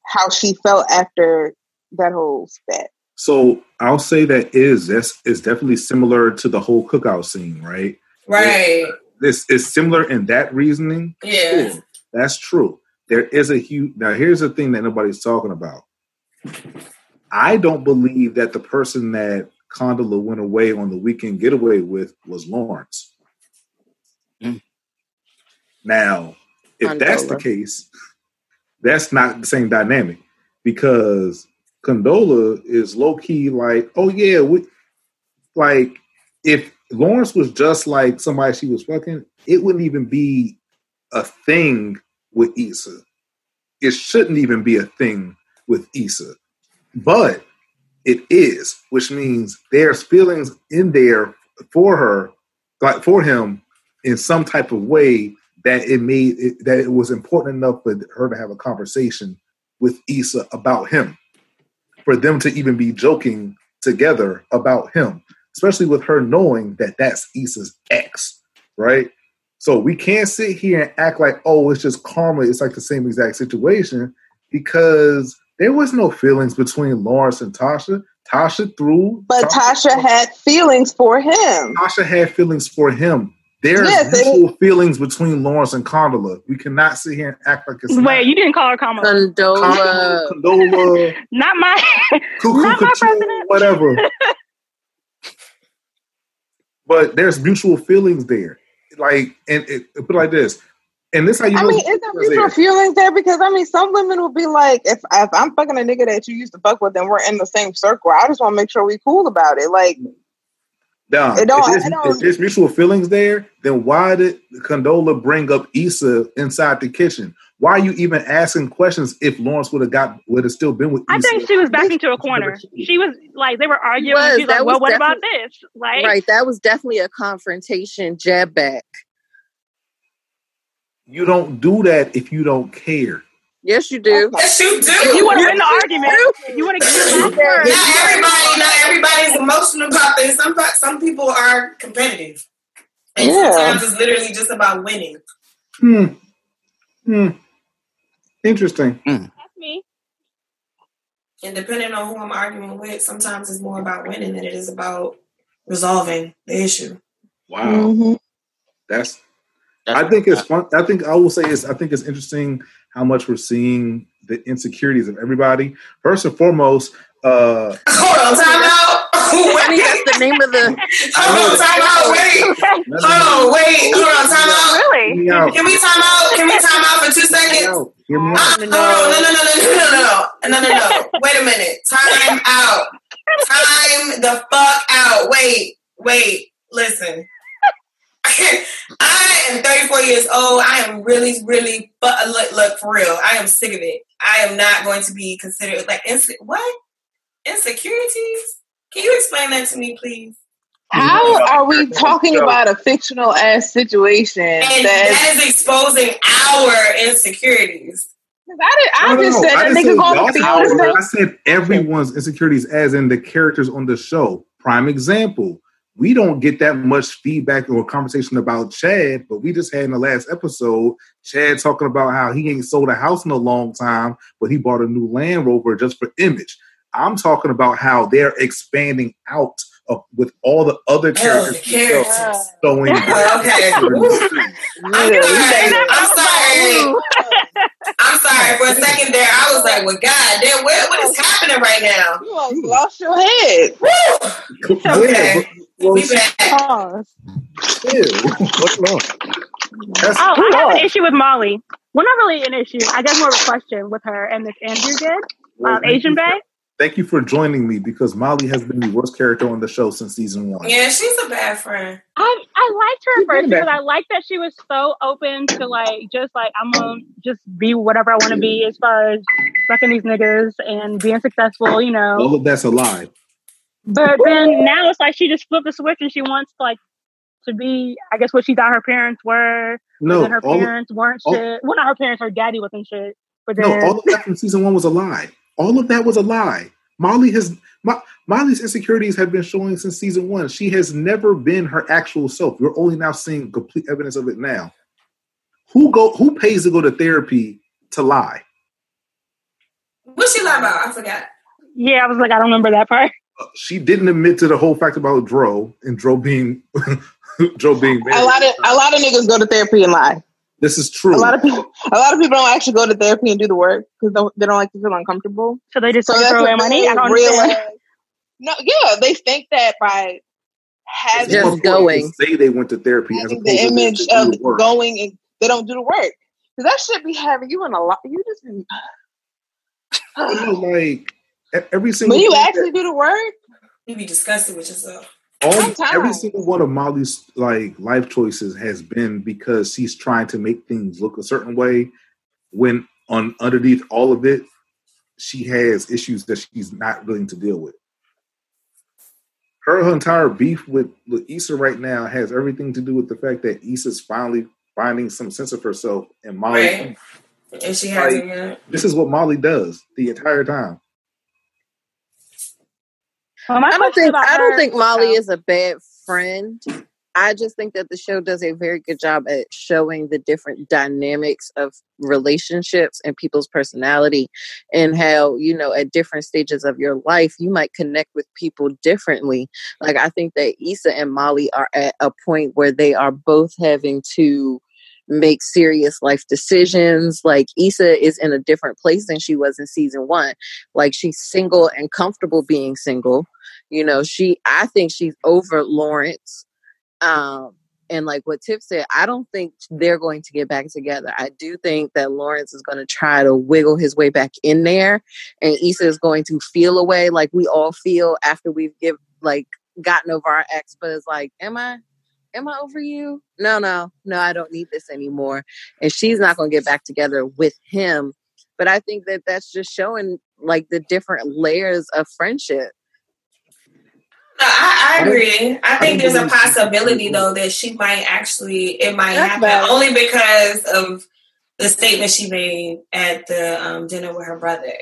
how she felt after that whole spat. So I'll say that is this is definitely similar to the whole cookout scene, right? Right this is similar in that reasoning. Yeah, cool. that's true. There is a huge. Now, here's the thing that nobody's talking about. I don't believe that the person that Condola went away on the weekend getaway with was Lawrence. Mm. Now, if Condola. that's the case, that's not the same dynamic because Condola is low key like, oh yeah, we like if Lawrence was just like somebody she was fucking, it wouldn't even be a thing with Issa. It shouldn't even be a thing with Issa. But it is, which means there's feelings in there for her, like for him, in some type of way that it made it, that it was important enough for her to have a conversation with Issa about him, for them to even be joking together about him especially with her knowing that that's Issa's ex, right? So we can't sit here and act like, oh, it's just karma. It's like the same exact situation because There was no feelings between Lawrence and Tasha. Tasha threw, but Tasha, Tasha had feelings for him. Tasha had feelings for him. There's yes, mutual feelings between Lawrence and Condola. We cannot sit here and act like it's. Wait, not. you didn't call her Kamala. Condola. Condola. not my. Cuckoo, not my president. Whatever. but there's mutual feelings there. Like, and it, put it like this. And this how you. I mean, is there mutual feelings there? Because I mean, some women will be like, if if I'm fucking a nigga that you used to fuck with, and we're in the same circle, I just want to make sure we cool about it. Like, no, if, there's, if there's mutual feelings there, then why did Condola bring up Issa inside the kitchen? Why are you even asking questions if Lawrence would have got would have still been with? Issa? I think she was back into a corner. She was like they were arguing. Was, She's like, "Well, what about this?" Like, right? That was definitely a confrontation jab back. You don't do that if you don't care. Yes, you do. Yes, you do. You want to win the argument. You want to get your Not everybody. Not everybody's emotional about this. Some some people are competitive, and yeah. sometimes it's literally just about winning. Hmm. Hmm. Interesting. Mm. That's me. And depending on who I'm arguing with, sometimes it's more about winning than it is about resolving the issue. Wow. Mm-hmm. That's I think it's fun. I think I will say is I think it's interesting how much we're seeing the insecurities of everybody. First and foremost, uh hold on, time out. Wait, that's the name of the. Hold on, time out. Wait, hold on, wait, hold on, time out. Really? Can we time out? Can we time out for two seconds? Hear me out. Uh, no, no, no, no, no, no, no, no, no, no, no. Wait a minute. Time out. Time the fuck out. Wait, wait. Listen. I am 34 years old. I am really, really, but look, look for real. I am sick of it. I am not going to be considered like inse- what insecurities. Can you explain that to me, please? How are we talking about a fictional ass situation and that is exposing our insecurities? I, did, I no, just no, said I that nigga gonna feel I said everyone's insecurities, as in the characters on the show. Prime example we don't get that much feedback or conversation about Chad, but we just had in the last episode Chad talking about how he ain't sold a house in a long time, but he bought a new Land Rover just for image. I'm talking about how they're expanding out of, with all the other characters. Oh, characters. Showing okay. I'm sorry. I'm sorry. For a second there, I was like, "Well, God damn, what, what is happening right now?" You lost your head. okay. Well, we back. Pause. Ew, what's wrong? That's oh, cool. I have an issue with Molly. Well, not really an issue. I guess more of a question with her and this Andrew did. Um, Asian Bay. Thank you for joining me because Molly has been the worst character on the show since season one. Yeah, she's a bad friend. I I liked her at first because I liked that she was so open to like just like I'm gonna just be whatever I want to be as far as fucking these niggas and being successful. You know, all of that's a lie. But then now it's like she just flipped the switch and she wants like to be, I guess, what she thought her parents were. No, her parents weren't all, shit. Well, not her parents, her daddy wasn't shit. But then, no, all of that from season one was a lie. All of that was a lie. Molly has Mo, Molly's insecurities have been showing since season one. She has never been her actual self. We're only now seeing complete evidence of it now. Who go? Who pays to go to therapy to lie? What's she lie about? I forgot. Yeah, I was like, I don't remember that part uh, she didn't admit to the whole fact about Dro and Dro being Dro being married. A lot of a lot of niggas go to therapy and lie. This is true. A lot of people, a lot of people don't actually go to therapy and do the work because they don't like to feel uncomfortable. So they just so throw away money. I don't realize. No, yeah, they think that by having just going say they went to therapy as the image of going and they don't do the work because that should be having you in a lot. You just be like every single. When you actually do the work, you be disgusted with yourself. All, every single one of Molly's like life choices has been because she's trying to make things look a certain way. When on underneath all of it, she has issues that she's not willing to deal with. Her entire beef with, with Issa right now has everything to do with the fact that Issa's finally finding some sense of herself, and Molly. Right. And she hasn't like, This is what Molly does the entire time. Well, I don't think I don't think Molly is a bad friend. I just think that the show does a very good job at showing the different dynamics of relationships and people's personality and how, you know, at different stages of your life, you might connect with people differently. Like, I think that Issa and Molly are at a point where they are both having to make serious life decisions. Like Issa is in a different place than she was in season one. Like she's single and comfortable being single. You know, she I think she's over Lawrence. Um and like what Tiff said, I don't think they're going to get back together. I do think that Lawrence is going to try to wiggle his way back in there, and Issa is going to feel away like we all feel after we've give like gotten over our ex. But it's like, am I? am I over you? No, no, no, I don't need this anymore. And she's not going to get back together with him. But I think that that's just showing like the different layers of friendship. No, I, I agree. I think there's a possibility though that she might actually it might that's happen bad. only because of the statement she made at the um, dinner with her brother.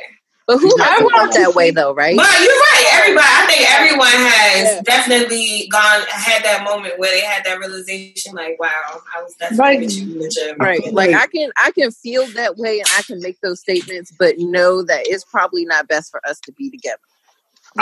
But who hasn't that way though, right? But you're right. Everybody, I think everyone has yeah. definitely gone had that moment where they had that realization, like, wow, I was definitely right. Right. Like I can I can feel that way and I can make those statements, but know that it's probably not best for us to be together.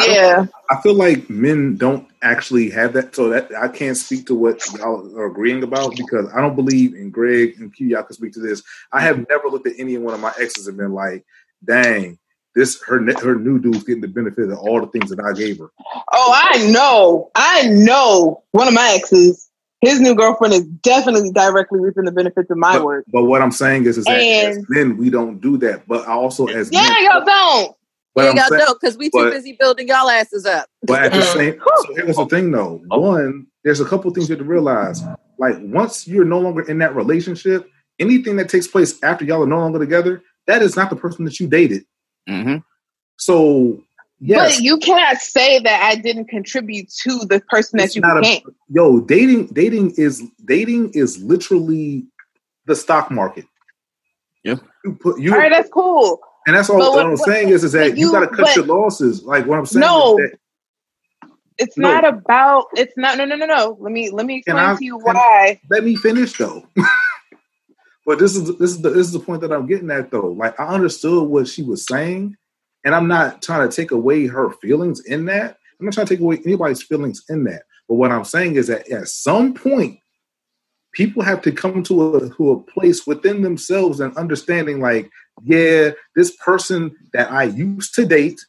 Yeah. I, I feel like men don't actually have that, so that I can't speak to what y'all are agreeing about because I don't believe in Greg and Q. Y'all can speak to this. I have mm-hmm. never looked at any one of my exes and been like, "Dang, this her her new dude's getting the benefit of all the things that I gave her. Oh, I know, I know. One of my exes, his new girlfriend is definitely directly reaping the benefits of my but, work. But what I'm saying is, is that and, as men we don't do that. But also as yeah, men, y'all don't. Yeah, y'all saying, don't because we too but, busy building y'all asses up. But at the same, so here's the thing though. One, there's a couple things you have to realize. Like once you're no longer in that relationship, anything that takes place after y'all are no longer together, that is not the person that you dated. Mm-hmm. So yes. But you cannot say that I didn't contribute to the person it's that you became. A, yo, dating dating is dating is literally the stock market. Yeah. You put you All right, that's cool. And that's all what, what I'm saying is is that you, you gotta cut your losses. Like what I'm saying no, it's no. not about it's not no no no no. Let me let me explain I, to you why. Let me finish though. But this is this is the this is the point that I'm getting at though. Like I understood what she was saying, and I'm not trying to take away her feelings in that. I'm not trying to take away anybody's feelings in that. But what I'm saying is that at some point, people have to come to a to a place within themselves and understanding, like, yeah, this person that I used to date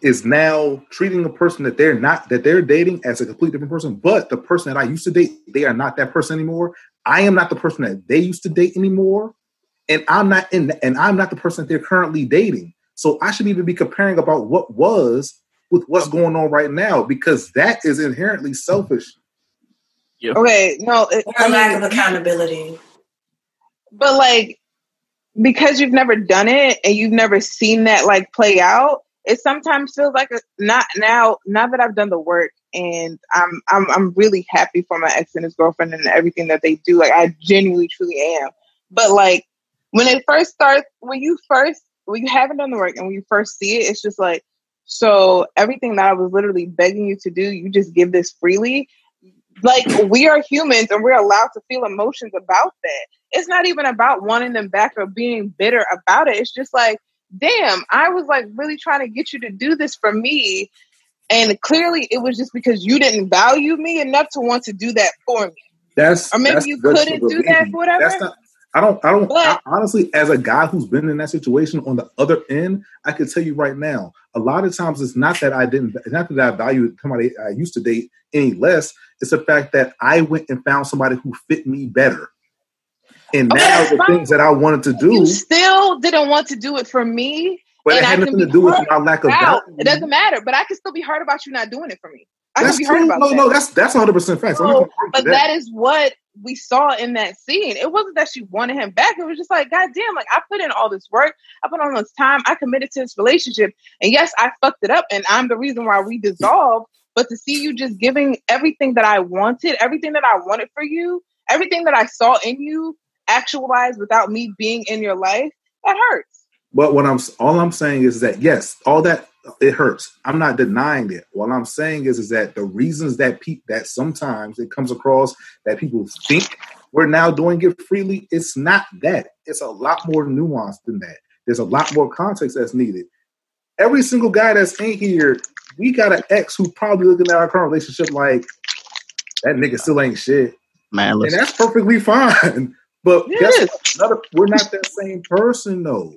is now treating a person that they're not that they're dating as a completely different person. But the person that I used to date, they are not that person anymore. I am not the person that they used to date anymore, and I'm not in, and I'm not the person that they're currently dating. So I should even be comparing about what was with what's going on right now because that is inherently selfish. Yep. Okay, no, it, or lack of accountability. But like, because you've never done it and you've never seen that like play out, it sometimes feels like a, not now. Now that I've done the work and I'm I'm I'm really happy for my ex and his girlfriend and everything that they do. Like I genuinely truly am. But like when it first starts, when you first when you haven't done the work and when you first see it, it's just like so everything that I was literally begging you to do, you just give this freely. Like we are humans and we're allowed to feel emotions about that. It's not even about wanting them back or being bitter about it. It's just like, damn, I was like really trying to get you to do this for me and clearly, it was just because you didn't value me enough to want to do that for me. That's or maybe that's you couldn't do that for whatever. That's not, I don't. I don't. But, I, honestly, as a guy who's been in that situation on the other end, I can tell you right now. A lot of times, it's not that I didn't. It's not that I value somebody I used to date any less. It's the fact that I went and found somebody who fit me better. And okay, now the things that I wanted to do, you still didn't want to do it for me. But it had nothing to do with my lack of doubt. It doesn't matter. But I can still be hurt about you not doing it for me. I that's can be true. hurt about no, that. No, that's that's 100 percent fact. So, but that. that is what we saw in that scene. It wasn't that she wanted him back. It was just like, God damn, like I put in all this work, I put on this time, I committed to this relationship, and yes, I fucked it up, and I'm the reason why we dissolved. But to see you just giving everything that I wanted, everything that I wanted for you, everything that I saw in you actualized without me being in your life, that hurts. But what I'm all I'm saying is that yes, all that it hurts. I'm not denying it. What I'm saying is, is that the reasons that pe- that sometimes it comes across that people think we're now doing it freely, it's not that. It's a lot more nuanced than that. There's a lot more context that's needed. Every single guy that's in here, we got an ex who probably looking at our current relationship like that nigga still ain't shit. Man, and that's perfectly fine. But yes. guess we're not that same person though.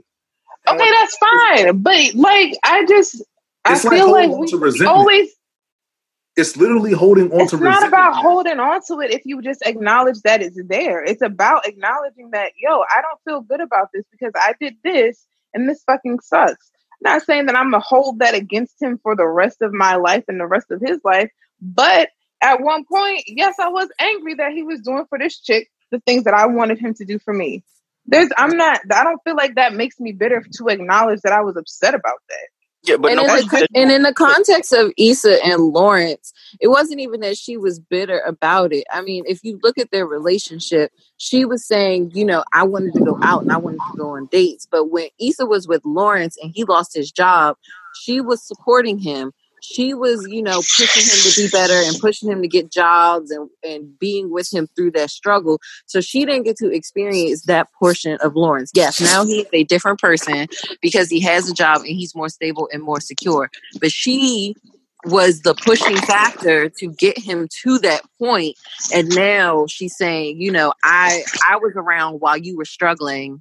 Okay, that's fine. But like, I just I feel like, like we always. It's literally holding on it's to. It's not about holding on to it. If you just acknowledge that it's there, it's about acknowledging that yo, I don't feel good about this because I did this and this fucking sucks. Not saying that I'm gonna hold that against him for the rest of my life and the rest of his life, but at one point, yes, I was angry that he was doing for this chick the things that I wanted him to do for me. There's, I'm not. I don't feel like that makes me bitter to acknowledge that I was upset about that. Yeah, but and, no, in the, and in the context of Issa and Lawrence, it wasn't even that she was bitter about it. I mean, if you look at their relationship, she was saying, you know, I wanted to go out and I wanted to go on dates. But when Issa was with Lawrence and he lost his job, she was supporting him she was, you know, pushing him to be better and pushing him to get jobs and, and being with him through that struggle. So she didn't get to experience that portion of Lawrence. Yes, now he's a different person because he has a job and he's more stable and more secure. But she was the pushing factor to get him to that point and now she's saying you know i i was around while you were struggling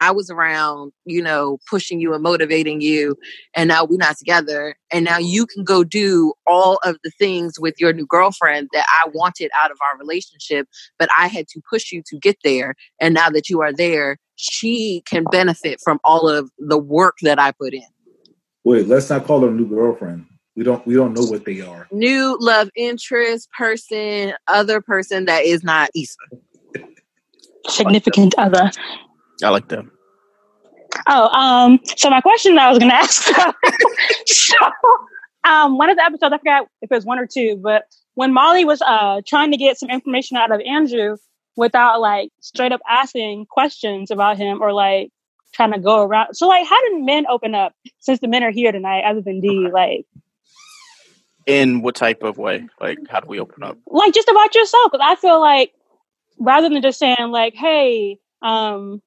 I was around, you know, pushing you and motivating you, and now we're not together. And now you can go do all of the things with your new girlfriend that I wanted out of our relationship, but I had to push you to get there. And now that you are there, she can benefit from all of the work that I put in. Wait, let's not call her new girlfriend. We don't we don't know what they are. New love interest, person, other person that is not Issa. Significant other. I like that. Oh, um, so my question that I was going to ask. so, um, one of the episodes, I forgot if it was one or two, but when Molly was uh, trying to get some information out of Andrew without like straight up asking questions about him or like trying to go around. So, like, how did men open up since the men are here tonight, other than D? Like, in what type of way? Like, how do we open up? Like, just about yourself. Because I feel like rather than just saying like, "Hey, um,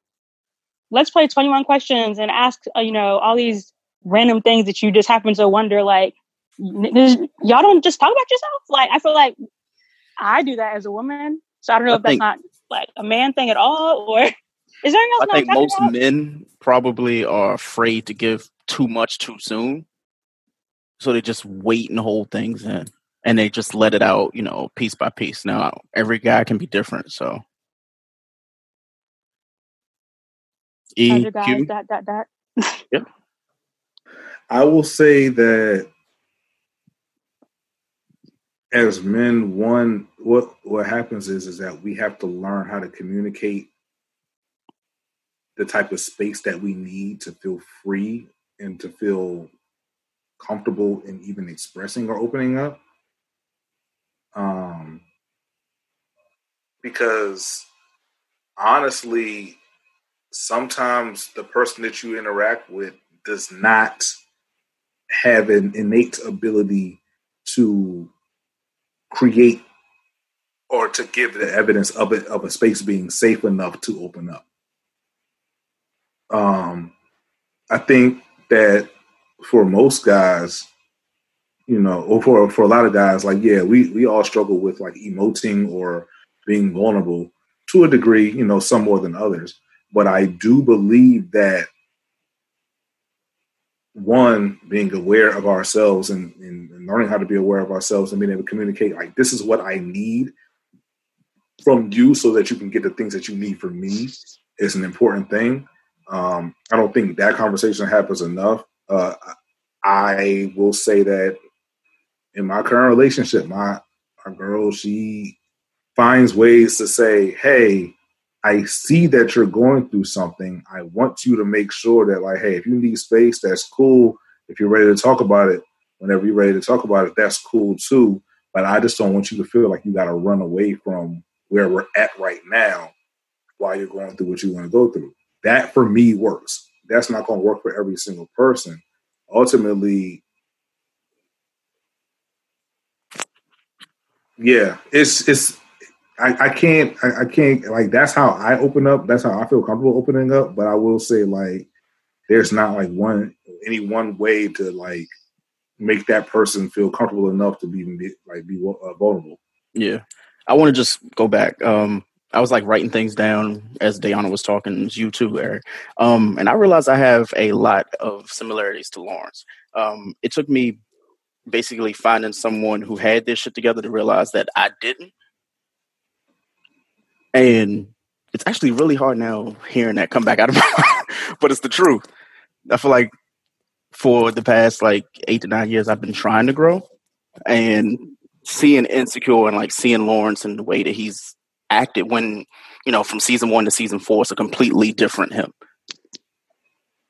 let's play 21 questions and ask, uh, you know, all these random things that you just happen to wonder, like, y'all don't just talk about yourself. Like, I feel like I do that as a woman. So I don't know I if think, that's not like a man thing at all, or is there anything else? I think most about? men probably are afraid to give too much too soon. So they just wait and hold things in and they just let it out, you know, piece by piece. Now, every guy can be different. So EQ. Guys, that, that, that. yeah. I will say that as men, one what what happens is is that we have to learn how to communicate the type of space that we need to feel free and to feel comfortable in even expressing or opening up. Um, because honestly, sometimes the person that you interact with does not have an innate ability to create or to give the evidence of it of a space being safe enough to open up. Um, I think that for most guys, you know, or for for a lot of guys, like yeah, we we all struggle with like emoting or being vulnerable to a degree, you know, some more than others. But I do believe that one, being aware of ourselves and, and, learning how to be aware of ourselves and being able to communicate, like, this is what I need from you so that you can get the things that you need from me is an important thing. Um, I don't think that conversation happens enough. Uh, I will say that in my current relationship, my, my girl, she finds ways to say, hey, I see that you're going through something. I want you to make sure that, like, hey, if you need space, that's cool. If you're ready to talk about it, whenever you're ready to talk about it, that's cool too. But I just don't want you to feel like you got to run away from where we're at right now while you're going through what you want to go through. That for me works. That's not going to work for every single person. ultimately, yeah, it's it's. I, I can't I, I can't like that's how I open up. That's how I feel comfortable opening up. But I will say like there's not like one any one way to like make that person feel comfortable enough to be like be uh, vulnerable. Yeah, I want to just go back. Um, I was like writing things down as Dayana was talking, you too, Eric. Um, and I realized I have a lot of similarities to Lawrence. Um, it took me basically finding someone who had this shit together to realize that I didn't. And it's actually really hard now hearing that come back out of my mouth, but it's the truth. I feel like for the past like eight to nine years, I've been trying to grow and seeing Insecure and like seeing Lawrence and the way that he's acted when you know from season one to season four it's a completely different him.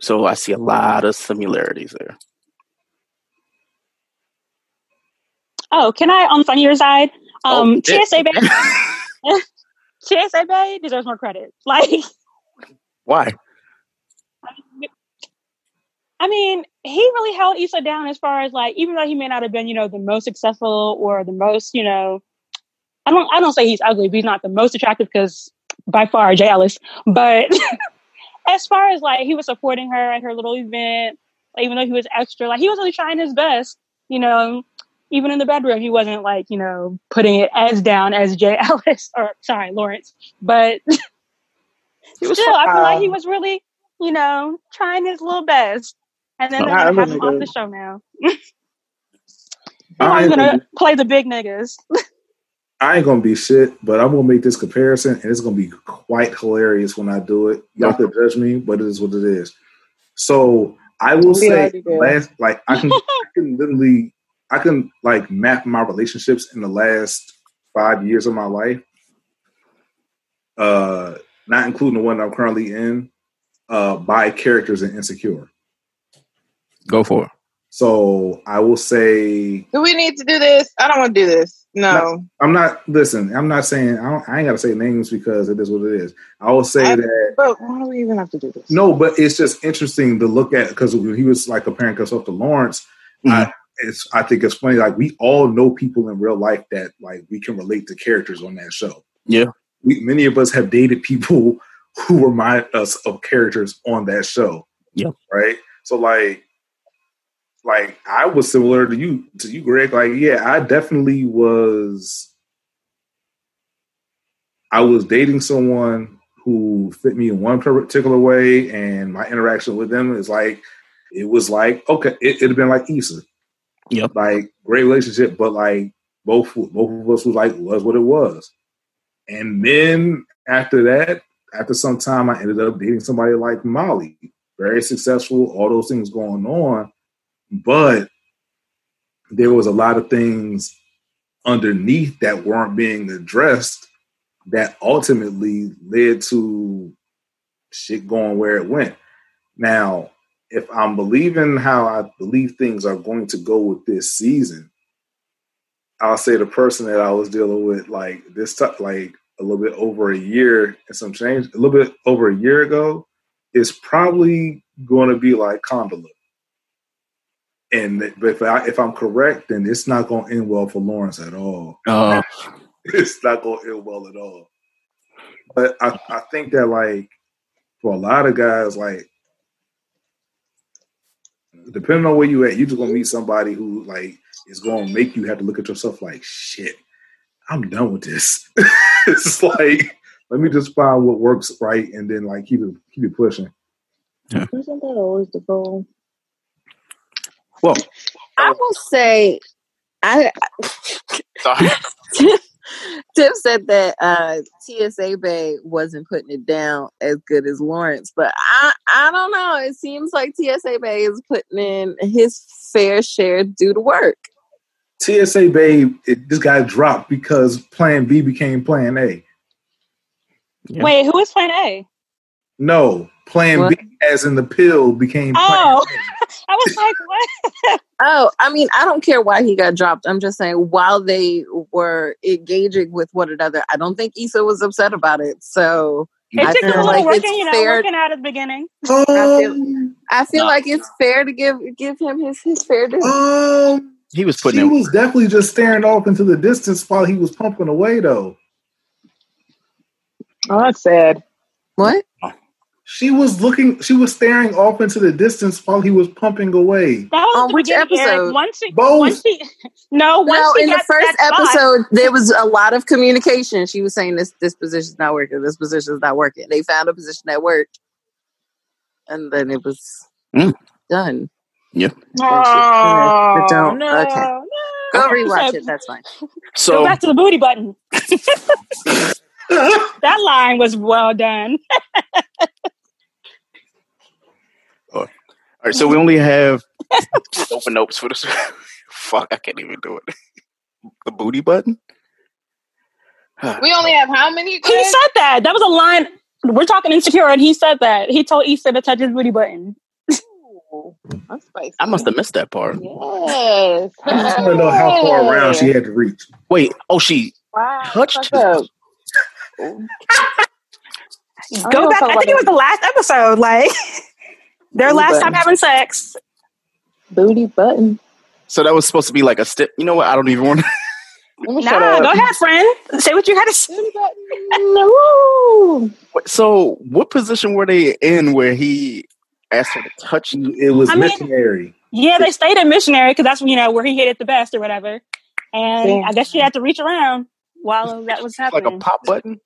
So i see a lot of similarities there. Oh can i on the funnier side um oh, tsa bay tsa bay deserves more credit like why I mean, he really held Issa down as far as like, even though he may not have been, you know, the most successful or the most, you know, I don't I don't say he's ugly, but he's not the most attractive because by far Jay Ellis. But as far as like he was supporting her at her little event, like, even though he was extra, like he was really trying his best, you know. Even in the bedroom, he wasn't like you know putting it as down as Jay Ellis or sorry Lawrence, but still, I feel like he um, was really you know trying his little best. And then they're gonna have him off the show now. I'm gonna play the big niggas. I ain't gonna be shit, but I'm gonna make this comparison, and it's gonna be quite hilarious when I do it. Y'all could judge me, but it is what it is. So I will say, last like I can, I can literally, I can like map my relationships in the last five years of my life, uh, not including the one I'm currently in, uh, by characters in Insecure. Go for it. So I will say. Do we need to do this? I don't want to do this. No. no. I'm not. Listen, I'm not saying. I, I ain't got to say names because it is what it is. I will say I, that. But why do we even have to do this? No, but it's just interesting to look at because he was like comparing himself to Lawrence. Mm-hmm. I, it's. I think it's funny. Like we all know people in real life that like we can relate to characters on that show. Yeah. We, many of us have dated people who remind us of characters on that show. Yeah. Right. So like like I was similar to you to you, Greg. Like, yeah, I definitely was. I was dating someone who fit me in one particular way, and my interaction with them is like it was like okay, it, have been like Issa. Yep. Like great relationship, but like both both of us was like was what it was. And then after that, after some time, I ended up dating somebody like Molly, very successful, all those things going on. But there was a lot of things underneath that weren't being addressed that ultimately led to shit going where it went. Now, if I'm believing how I believe things are going to go with this season, I'll say the person that I was dealing with like this stuff like a little bit over a year and some change, a little bit over a year ago, is probably going to be like Condola. And but if I if I'm correct, then it's not going to end well for Lawrence at all. Uh, it's not going to end well at all. But I, I think that like for a lot of guys, like depending on where you at, you're just gonna meet somebody who like is gonna make you have to look at yourself like shit. I'm done with this. it's like let me just find what works right and then like keep it keep it pushing. Yeah. Isn't that always the goal? Well, I will say, I. Tim said that uh, TSA Bay wasn't putting it down as good as Lawrence, but I I don't know. It seems like TSA Bay is putting in his fair share due to work. TSA Bay, it, this guy dropped because Plan B became Plan A. Yeah. Wait, who is Plan A? No, Plan what? B, as in the pill, became. Plan oh, I was like, what? oh, I mean, I don't care why he got dropped. I'm just saying, while they were engaging with one another, I don't think Issa was upset about it. So It I took a feel little like working, it's you know, fair. working out at the beginning. I feel, Um, I feel No. like it's fair to give give him his his fair due. um, He was putting she in. was definitely just staring off into the distance while he was pumping away, though. Oh, that's sad. What? She was looking. She was staring off into the distance while he was pumping away. That was On the which beginning, Eric. episode? Once she, Both. once she, no, once Well, she in the first that spot- episode, there was a lot of communication. She was saying this this position's not working. This position's not working. They found a position that worked, and then it was Mm. done. Yeah. Oh, don't- no, okay. no. Go rewatch it. That's fine. Go So back to the booty button. that line was well done. all right, so we only have open notes for this. Fuck, I can't even do it. The booty button. We only have how many? He said that. That was a line. We're talking insecure, and he said that. He told Issa to touch his booty button. That's spicy. I must have missed that part. Yes. I just want to know how far around she had to reach. Wait, oh, she Wow. touched Fuck. Go back. I think it was the last episode. Like their Booty last button. time having sex. Booty button. So that was supposed to be like a step. You know what? I don't even want. to... Let me shut Nah, go ahead, friend. Say what you had to say. Booty button. Woo. So, what position were they in where he asked her to touch? You? It was I mean- missionary. Yeah, they stayed in missionary because that's you know where he hit it the best or whatever. And Damn. I guess she had to reach around while that was happening. Like a pop button?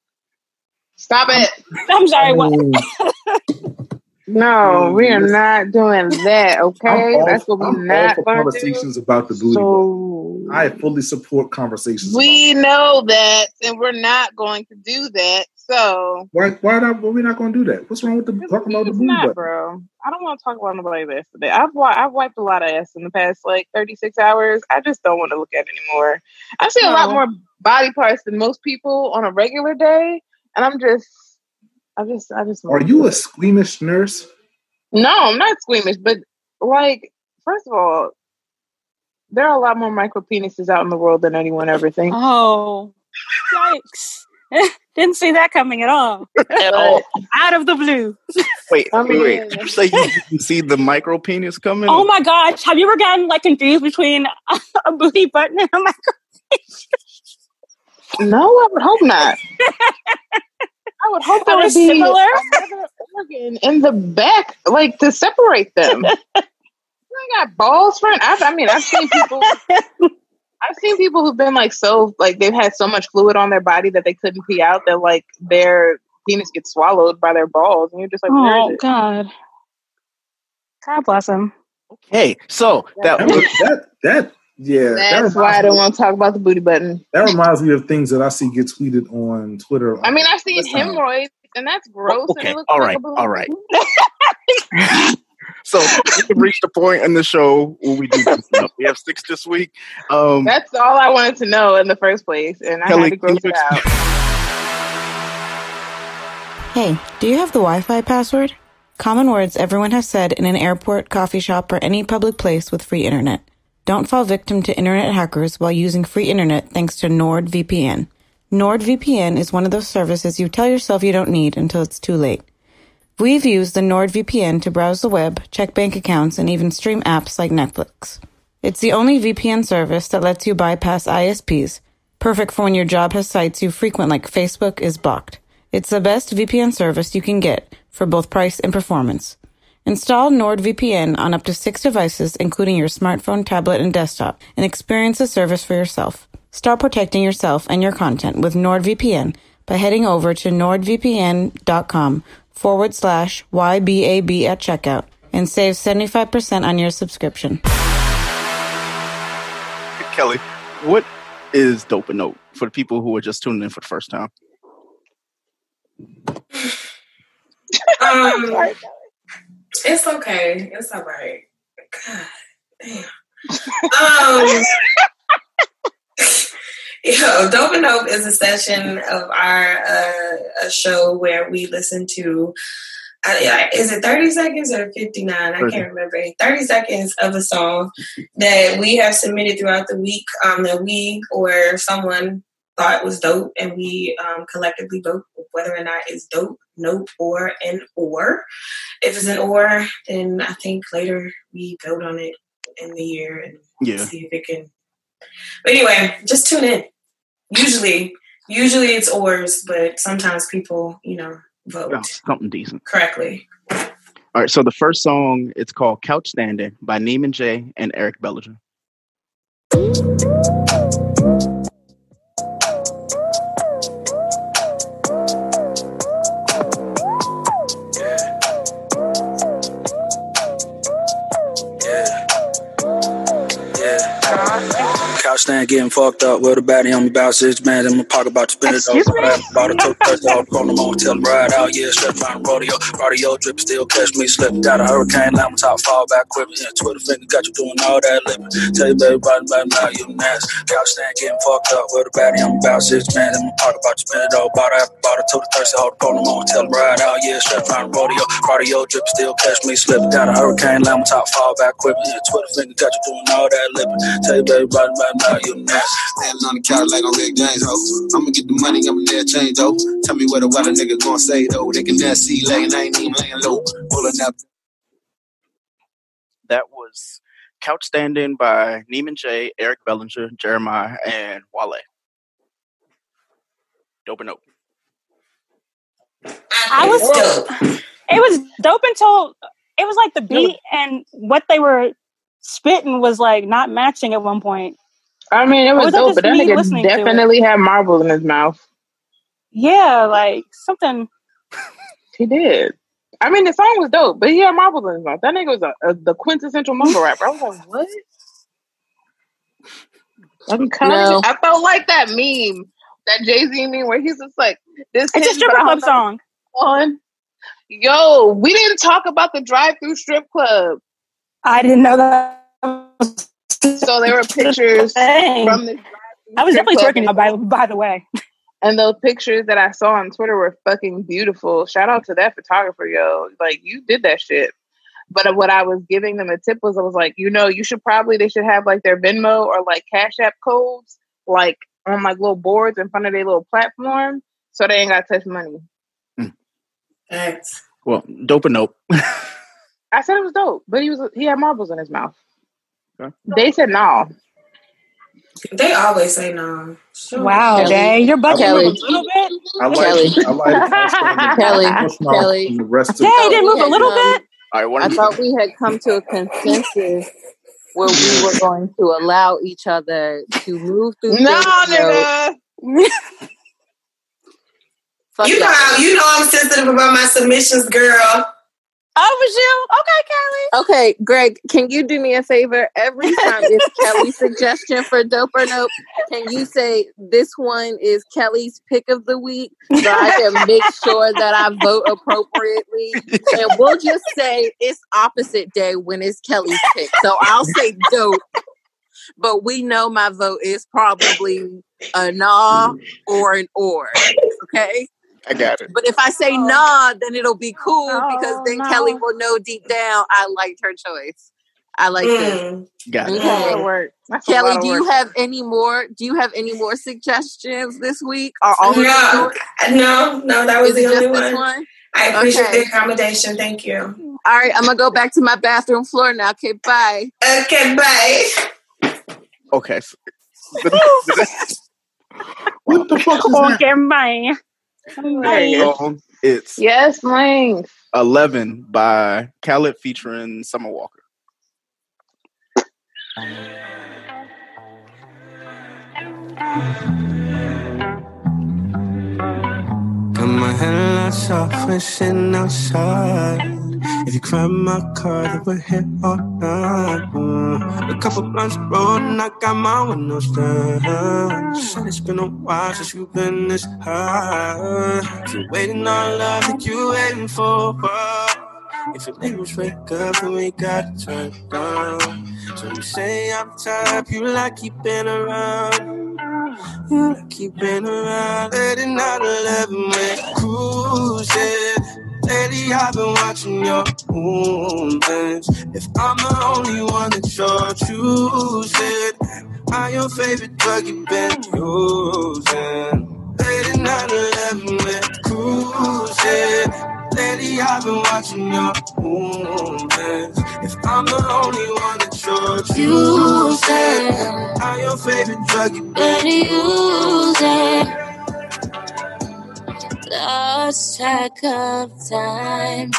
Stop it. I'm sorry. What? No, we are not doing that. Okay, all, that's what we're I'm all not for going to do. conversations about the booty. So I fully support conversations. we know that, and we're not going to do that. So Why? Why not? Why we not going to do that? What's wrong with the talking about the booty not, bro. I don't want to talk about nobody's ass today. I've I've wiped a lot of ass in the past like 36 hours. I just don't want to look at it anymore. I see a lot more body parts than most people on a regular day, and I'm just, I just, I just. Are you a squeamish nurse? No, I'm not squeamish, but like, first of all, there are a lot more micro penises out in the world than anyone ever thinks. Oh, yikes! Didn't see that coming at all. At all? Out of the blue. Wait, I wait, wait. Did you say you didn't see the micro penis coming? Oh my gosh! Have you ever gotten like confused between a booty button and a micro? No, I would hope not. I would hope there would be similar? another organ in the back, like to separate them. I got balls for I, I mean, I've seen people. I've seen people who've been like so, like they've had so much fluid on their body that they couldn't pee out that like their penis gets swallowed by their balls, and you're just like, Oh is? God! God bless him. Okay, so that That, was was- that, that yeah. that That's why I don't me- want to talk about the booty button. That reminds me of things that I see get tweeted on Twitter. I mean, I've seen Listen. hemorrhoids, and that's gross. and okay. it looks All like right, a booty all right. so we can reach the point in the show where we do this stuff. We have six this week. Um, That's all I wanted to know in the first place, and I Kelly, had to gross it out. Hey, do you have the Wi Fi password? Common words everyone has said in an airport, coffee shop, or any public place with free internet. Don't fall victim to internet hackers while using free internet thanks to NordVPN. NordVPN is one of those services you tell yourself you don't need until it's too late. We've used the NordVPN to browse the web, check bank accounts, and even stream apps like Netflix. It's the only VPN service that lets you bypass ISPs, perfect for when your job has sites you frequent like Facebook is blocked. It's the best VPN service you can get for both price and performance. Install NordVPN on up to six devices, including your smartphone, tablet, and desktop, and experience the service for yourself. Start protecting yourself and your content with NordVPN by heading over to nordvpn.com forward slash YBAB at checkout and save 75% on your subscription. Kelly, what is Dope and Note for the people who are just tuning in for the first time? Um, it's okay. It's all right. God damn. Um, yo, Dope and Dope is a session of our uh, a show where we listen to. Uh, yeah, is it 30 seconds or 59? I can't remember. 30 seconds of a song that we have submitted throughout the week um, that we or someone thought was dope, and we um, collectively vote whether or not it's dope, nope, or an or. If it's an or, then I think later we vote on it in the year and Yeah. see if it can. But anyway, just tune in. Usually, usually it's ors, but sometimes people, you know, vote Yeah, something decent. correctly. All right, so the first song it's called "Couch Standing" by Neiman J and Eric Bellinger. Couch stand getting fucked up with a baddie on me about six bands in my pocket about to spin it all. About to took touch all on them on tell them ride out. Yeah, stretch around rodeo. Rodeo drip still catch me slipping. Got a hurricane, lamb top fall back quicker. Yeah, Twitter finger got you doing all that living. Tell you baby about about now you nasty. Couch stand getting fucked up with a baddie on me about six bands in my pocket about to spin it all. Bought after bought a took thirsty hold on them on tell them ride out. Yeah, stretch around rodeo. Rodeo drip still catch me slipping. Got a hurricane, lamb top fall back quicker. Yeah, Twitter finger got you doing all that living. Tell you baby about about now you nasty. Standing on the couch like on Rick James, ho. I'ma get the money, I'ma never change, ho. Tell me what a what a nigga gonna say, though. They can dance see lane, I ain't even laying low. Pulling up. That was "Couch Standing" by Neiman J, Eric Bellinger, Jeremiah, and Wale. Dope and dope. I was it was dope until it was like the beat and what they were spitting was like not matching at one point. I mean, it was was dope, just but that nigga listening to it? definitely had marbles in his mouth. Yeah, like something. He did. I mean, the song was dope, but he had marbles in his mouth. That nigga was a, a, the quintessential mumble rapper. I was like, what? I'm kind No. I felt like that meme, that Jay Z meme, where he's just like, "This It's a hitting, stripper club song. what's on." Yo, we didn't talk about the drive-through strip club. I didn't know that. So there were pictures from the. I was definitely club. twerking by by the way. And those pictures that I saw on Twitter were fucking beautiful. Shout out to that photographer, yo. Like you did that shit. But what I was giving them a tip was I was like, you know, you should probably they should have like their Venmo or like Cash App codes like on like little boards in front of their little platform so they ain't gotta touch money. Hmm. Thanks. Well, dope or nope. I said it was dope, but he was he had marbles in his mouth. Okay. They said no. They always say no. Sure. Wow, Kelly. Day, your butt Kelly. moved a little bit. I like Kelly. I like Couch Kelly. Kelly. and the rest of Day thought did we move a little come- bit. All right, one I thought we had come to a consensus where we were going to allow each other to move through. No, things, so nigga. You know, how, you know I'm sensitive about my submissions, girl. Oh, was you? Okay, Kelly. Okay, Greg, can you do me a favor? Every time it's Kelly's suggestion for dope or nope, can you say this one is Kelly's pick of the week so I can make sure that I vote appropriately? And we'll just say it's opposite day when it's Kelly's pick. So I'll say dope, but we know my vote is probably a nah or an or. Okay? I got it. But if I say nah, then it'll be cool because Oh, then no. Kelly will know deep down I liked her choice. I like this. Mm. Got it. That's a lot of Okay. work. That's a lot Kelly, of do you have any more? Do you have any more suggestions this week? Are all No, yours? no, no, that was Is the only just this one. one? I appreciate Okay. the accommodation. Thank you. All right, I'm gonna go back to my bathroom floor now. Okay, bye. Okay, bye. Okay. What the fuck is Okay, bye. Bye. It's Yes, Link. 11 by Khalid featuring Summer Walker. Got my headlights off, we're sitting outside. If you cry my car, then we're here all night. Uh, a couple blunts rolled and I got my windows down. It's been a while since you've been this high. You waiting on love that you waiting for. If your neighbors wake up and we got to turn down. So you say I'm tired, you like keeping around. You like keeping around. Late night 11 we're cruising. Lately I've been watching your movements. If I'm the only one that you're choosing, I'm your favorite drug you've been using. Late at night, 11, we're cruising. Lately, I've been watching your movements. If I'm the only one that you're choosing, I'm your favorite drug you've been using. Lost track of time.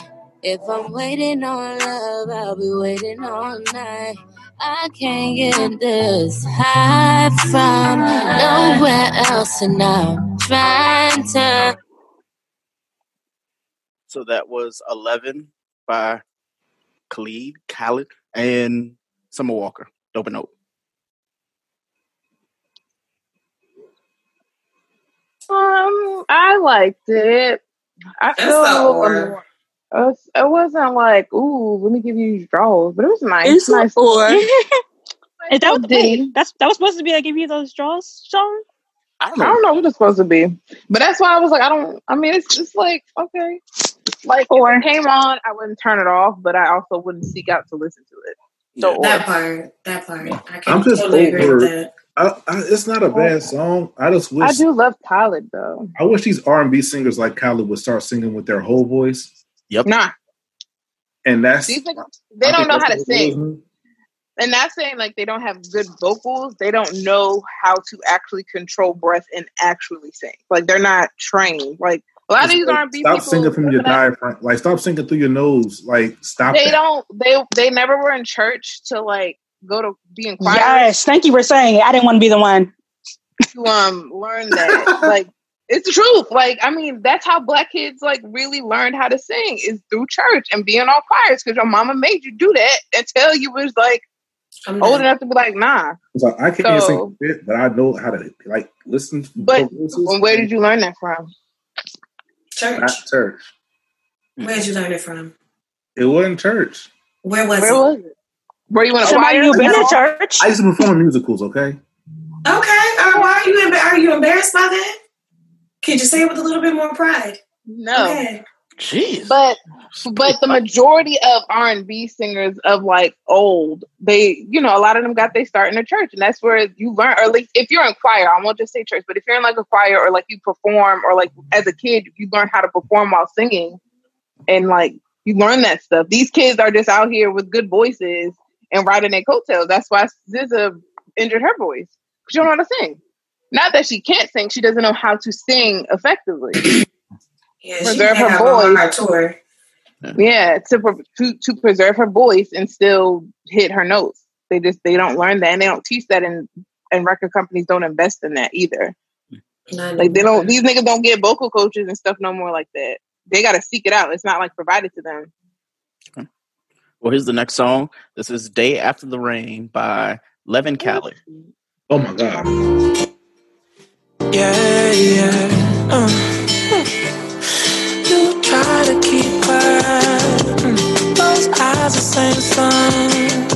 If I'm waiting on love, I'll be waiting all night. I can't get this high from nowhere else, and I'm trying to. So that was 11 by Khalid, Khalid, and Summer Walker. Dope and Dope. Um, I liked it. I That's feel a little more. It, was, it wasn't like, ooh, let me give you these draws, but it was nice. It's nice. or Is that what the that's that was supposed to be like give you those draws, Sean? I don't, know. I don't know what it's supposed to be, but that's why I was like, I don't. I mean, it's just like okay, like if it came on, I wouldn't turn it off, but I also wouldn't seek out to listen to it. So That or. part, that part. I can I'm just totally agree over. with that. I, I, it's not a oh, bad song. I just wish. I do love Khalid though. I wish these R and B singers like Khalid would start singing with their whole voice. Yep. Nah, And that's these niggas, they I don't know how to what it is, sing. and that's saying like they don't have good vocals they don't know how to actually control breath and actually sing like they're not trained like a lot of these like, R&B stop people singing from your listen diaphragm. Like stop singing through your nose. Like stop. they that. don't they they never were in church to like go to be in choir Yes, thank you for saying it. I didn't want to be the one. to um learn that like it's the truth like i mean that's how black kids like really learned how to sing is through church and being on choirs because your mama made you do that until you was like old enough to be like nah It's like I can't So- sing shit, but I know how to like listen. To but voices. where did you learn that from Church. Not church. Where did you learn it from? It wasn't church. Where was Where it? was it? Were you in a Somebody choir? who been to church? I used to perform in musicals. Okay. Okay. Uh, why are you embar- are you embarrassed by that? Can you say it with a little bit more pride? No. Okay. Jeez. But but the majority of R and B singers of like old, they you know a lot of them got they start in a church, and that's where you learn. Or at least if you're in choir, I won't just say church, but if you're in like a choir or like you perform, or like as a kid you learn how to perform while singing, and like you learn that stuff. These kids are just out here with good voices and riding their coattails. That's why SZA injured her voice. She don't know how to sing. Not that she can't sing, she doesn't know how to sing effectively. Yeah, preserve her a hard voice. tour. Yeah, to, to to preserve her voice and still hit her notes. They just they don't learn that and they don't teach that and and record companies don't invest in that either. Like they don't these niggas don't get vocal coaches and stuff no more like that. They gotta seek it out. It's not like provided to them. Well, here's the next song. This is Day After the Rain by Leven Kali. Oh my god. Yeah, yeah. Uh. You try to keep quiet. Those eyes are saying something.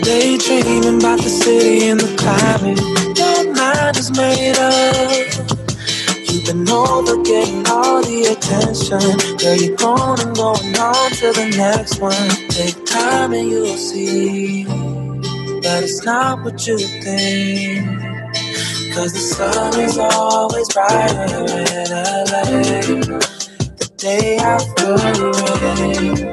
Daydreaming about the city and the climate. Your mind is made up. Over getting all the attention. Girl, you're going and going on to the next one. Take time and you'll see that it's not what you think. Cause the sun is always brighter in LA. The day after the rain.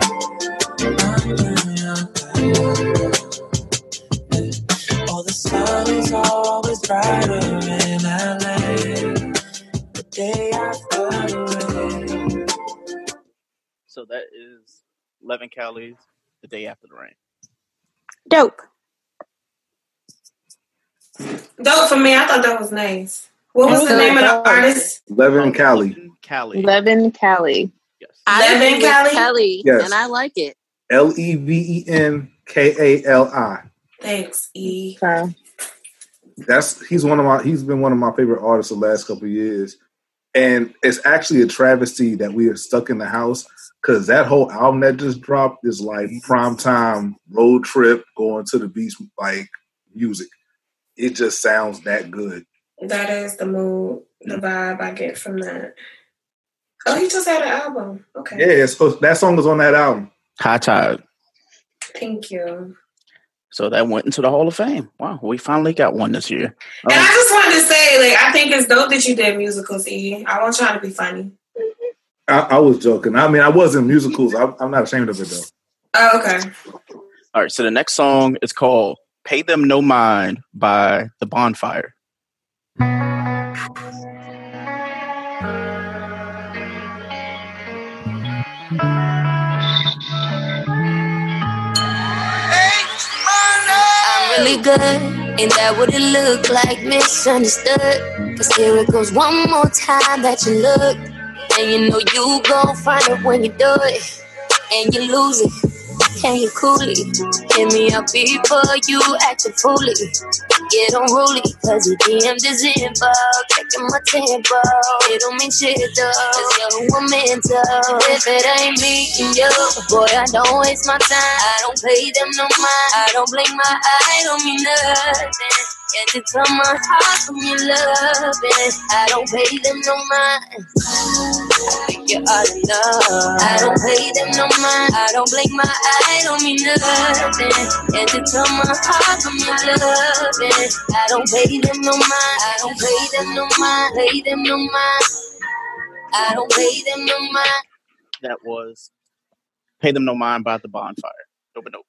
Oh, the sun is always brighter day after the rain. So that is Leven Kali's The Day After the Rain. Dope. Dope for me. I thought that was nice. What was the name of the artist? Leven Kali. Kali. Leven Kali. I Leven agree with Kelly? Kelly, Yes. and I like it. L E V E N K A L I. Thanks, E. That's he's one of my he's been one of my favorite artists the last couple of years. And it's actually a travesty that we are stuck in the house because that whole album that just dropped is like prime time road trip going to the beach like music. It just sounds that good. That is the mood, the mm. vibe I get from that. Oh, he just had an album. Okay. Yeah, so that song is on that album. High Tide. Thank you. So that went into the Hall of Fame. Wow, we finally got one this year. And Um, I just wanted to say, like, I think it's dope that you did musicals, E. I wasn't trying to be funny. I, I was joking. I mean, I was in musicals. I, I'm not ashamed of it though. Oh, okay. all right, so the next song is called "Pay Them No Mind" by The Bonfyre. Really good. Ain't that what it look like? Misunderstood. Cause here it goes one more time that you look. And you know you gon' find it when you do it. And you lose it. Can you cool it? Hit me up before you acting foolish. Get unruly, cause your DM is info. Checking my tempo. It don't mean shit though. Cause you're a I'm. If it ain't me and you, boy, I don't waste my time. I don't pay them no mind. I don't blink my eye, don't mean nothing. And you turn my heart from your loving. I don't pay them no mind. I think you ought to know. I don't pay them no mind. I don't blink my eye, don't mean nothing. And you turn my heart from your loving. I don't pay them no mind. I don't pay them no mind. Pay them no mind. I don't pay them no mind. That was "Pay Them No Mind" by The Bonfyre. Nope, nope.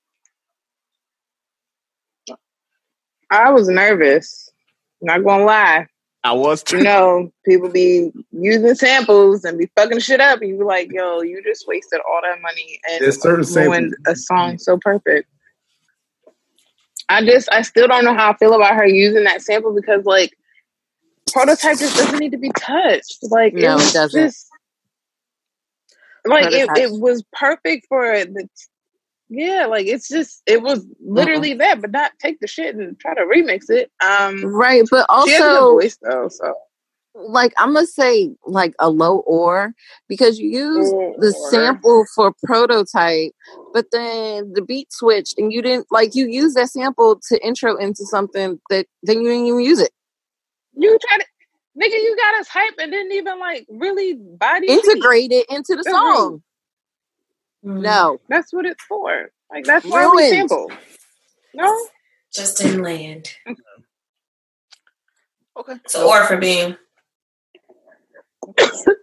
I was nervous. Not gonna lie. I was too. You know, people be using samples and be fucking shit up, and you be like, "Yo, you just wasted all that money and There's certain ruined samples- a song so perfect." I just, I still don't know how I feel about her using that sample because, like, prototype just doesn't need to be touched. Like, No, it was doesn't. Just, like, it, it was perfect for the. Yeah, like it's just it was literally that, but not take the shit and try to remix it. Um, Right, but she has a good also voice though, so like I'm gonna say like a low or because you use the sample for prototype, but then the beat switched and you didn't like you use that sample to intro into something that then you didn't even use it. you try to nigga, you got us hype and didn't even like really body Integrate it into the song. Mm-hmm. No. That's what it's for. Like that's why we Ruined. sample. No, Just didn't land. Okay. So, or for being. So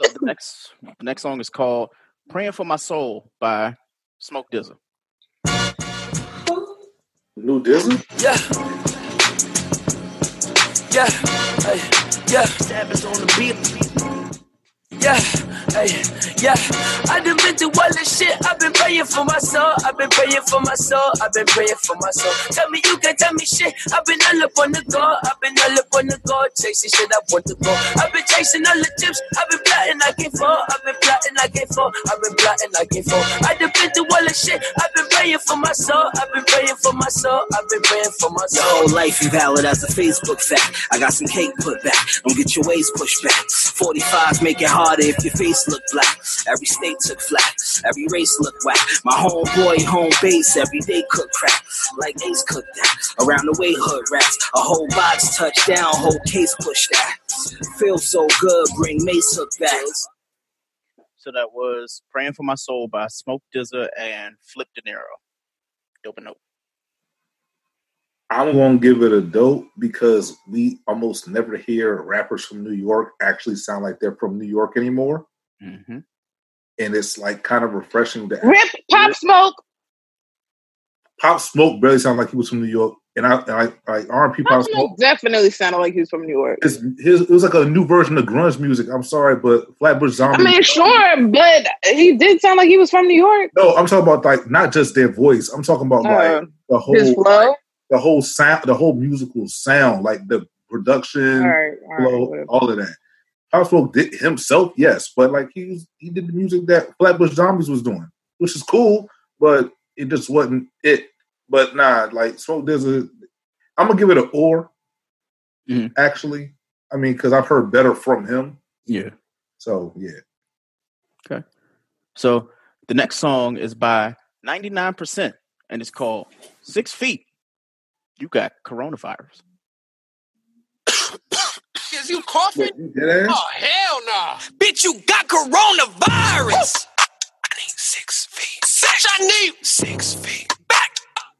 the next the next song is called "Praying for My Soul" by Smoke Dizza. New Disney? Yeah. Yeah. Hey. Yeah. Savage on the beat. Yeah. Hey. Yeah. I done been through all this shit. I've been praying for my soul. I've been praying for my soul. I've been praying for my soul. Tell me you can tell me shit. I've been all up on the go. I've been all up on the go. Chasing shit I want to go. I've been chasing all the chips. I've been plotting I can't fall. I've been plotting I can't fall. I've been plotting I can't fall. I done been through all this shit. I've been praying for my soul. I've been praying for my soul. I've been praying for my soul. Your whole life invalid as a Facebook fact. I got some cake put back. Don't get your waist pushed back. 45 make it harder if your face look black. Every state took flat. Every race look whack. My homeboy, home base, every day cook crack. Like Ace cooked that. Around the way, hood rats. A whole box touchdown, whole case push that. Feel so good, bring Mace hook back. So that was "Praying for My Soul" by Smoke Dizza and Flip De Niro. Dope and dope. I'm gonna give it a dope because we almost never hear rappers from New York actually sound like they're from New York anymore, Mm-hmm. and it's like kind of refreshing to rip pop smoke. Pop Smoke barely sound like he was from New York, and I, and I like R&B Pop, Pop Smoke. smoke definitely sounded like he was from New York. His, his, it was like a new version of grunge music. I'm sorry, but Flatbush Zombie. I Zombie. mean, sure, but he did sound like he was from New York. no, I'm talking about like not just their voice. I'm talking about like Uh, the whole his flow? The whole sound, the whole musical sound, like the production, All right, all right, flow, whatever. all of that. Pop Smoke did himself, yes, but like he was, he did the music that Flatbush Zombies was doing, which is cool, but it just wasn't it. But nah, like Smoke there's a, I'm gonna give it an or. Mm-hmm. Actually, I mean, because I've heard better from him. Yeah. So yeah. Okay. So the next song is by 99% and it's called Six Feet. You got coronavirus. Is you coughing? dead ass? Oh hell no! Bitch, you got coronavirus. I need six feet. Six. I need six feet. Back.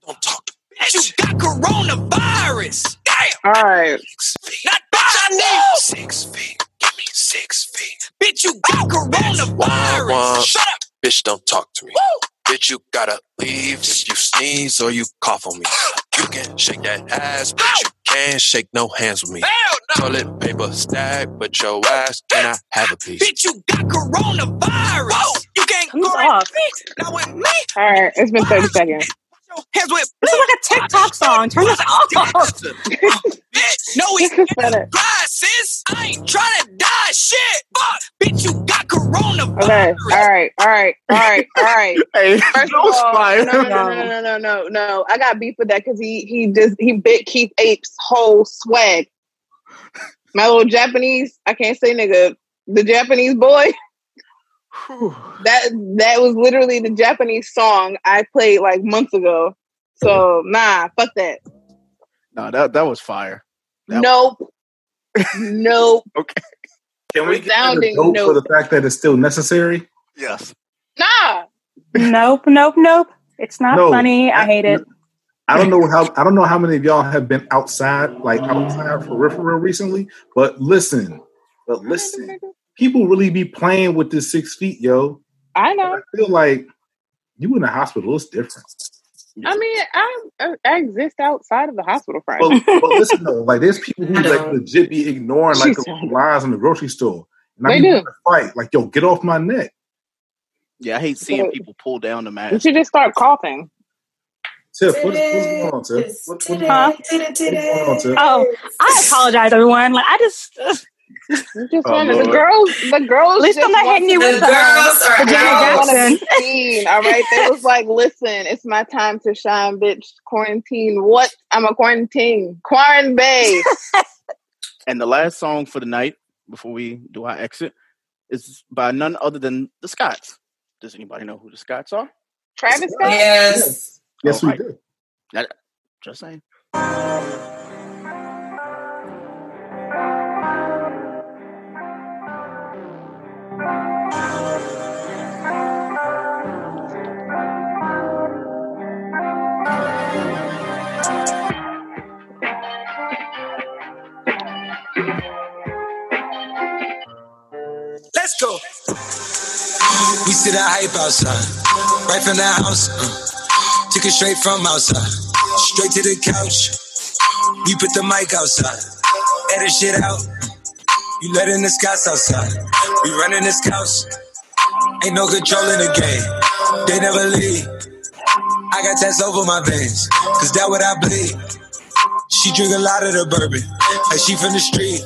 Don't talk to bitch. You got coronavirus. Damn. All right. Six feet. Not bitch, I need six feet. Give me six feet. Bitch, you got coronavirus. Wah, wah. Shut up. Bitch, don't talk to me. Bitch, you gotta leave if you sneeze or you cough on me. You can shake that ass, but you can't shake no hands with me. Toilet paper stack, but your ass cannot have a piece. Bitch, you got coronavirus. You can't Who's go off? Not with me. All right. It's been 30 seconds. Hands with This is like a TikTok song. Turn this off. bitch. No, he This is sis. I ain't trying to die. Shit. Fuck. Bitch, you got coronavirus. Okay. All right. All right. All right. All right. Hey, First of all, fire. no, no, no, no, no, no, no, no. I got beef with that because he he just he bit Keith Ape's whole swag. My little Japanese, I can't say nigga, the Japanese boy. that that was literally the Japanese song I played like months ago. So nah, fuck that. No, that that was fire. That nope. nope. Okay. Can we get Resounding dope for the fact that it's still necessary? Yes. Nah. nope, nope, nope. It's not No. funny. I hate it. I don't know how I don't know how many of y'all have been outside, like outside for real, for real recently. But listen, but listen, people really be playing with this six feet, yo. I know. I feel like you in the hospital. It's different. I mean, I, I exist outside of the hospital, friend. But, but listen though, like there's people who like legit be ignoring like She's- the lines in the grocery store. And They I do. want to fight. Like, yo, get off my neck. Yeah, I hate seeing So- people pull down the You mask. should just start coughing. Tiff, what, what's going on, Tiff? What, what, Huh? what's going on, Tiff? Oh, I apologize, everyone. Like I just, You just Oh, want the girls. The girls. At least I'm not hitting you with the- girls are the Janet I want to Jackson. be seen. All right. They was like, listen, it's my time to shine, bitch. Quarantine. What? I'm a quarantine. Quarantine bay. And the last song for the night before we do our exit is by none other than the Scotts. Does anybody know who the Scotts are? Travis Scott. Yes. Yes, All we right. do. Just saying. Let's go. We see the hype outside, right from the house. Uh, took it straight from outside, straight to the couch. We put the mic outside, edit shit out. You letting the scouts outside, we running the scouts. Ain't no control in the game, they never leave. I got tats over my veins, cause that what I bleed. She drink a lot of the bourbon, like she from the street.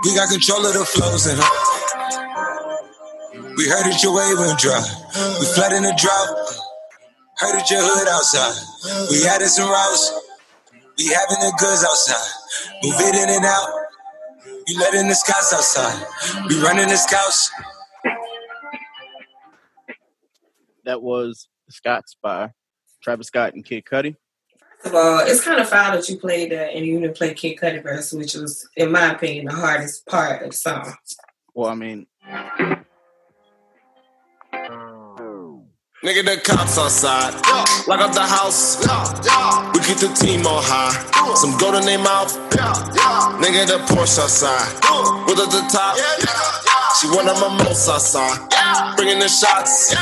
We got control of the flows in her. We heard that your wave went dry. We flooding the drought. Heard that your hood outside. We added some routes. We having the goods outside. Move it in and out. You letting the scouts outside. We running the scouts. That was Scott's Scotts by Travis Scott and Kid Cudi. Well, it's kind of foul that you played that and you didn't play Kid Cudi verse, which was, in my opinion, the hardest part of the song. Well, I mean, Nigga, the cops outside. Lock up the house. We keep the team on high. Some gold in their mouth. Nigga, the Porsche outside. With at the top. She one of my most outside. Bringing the shots.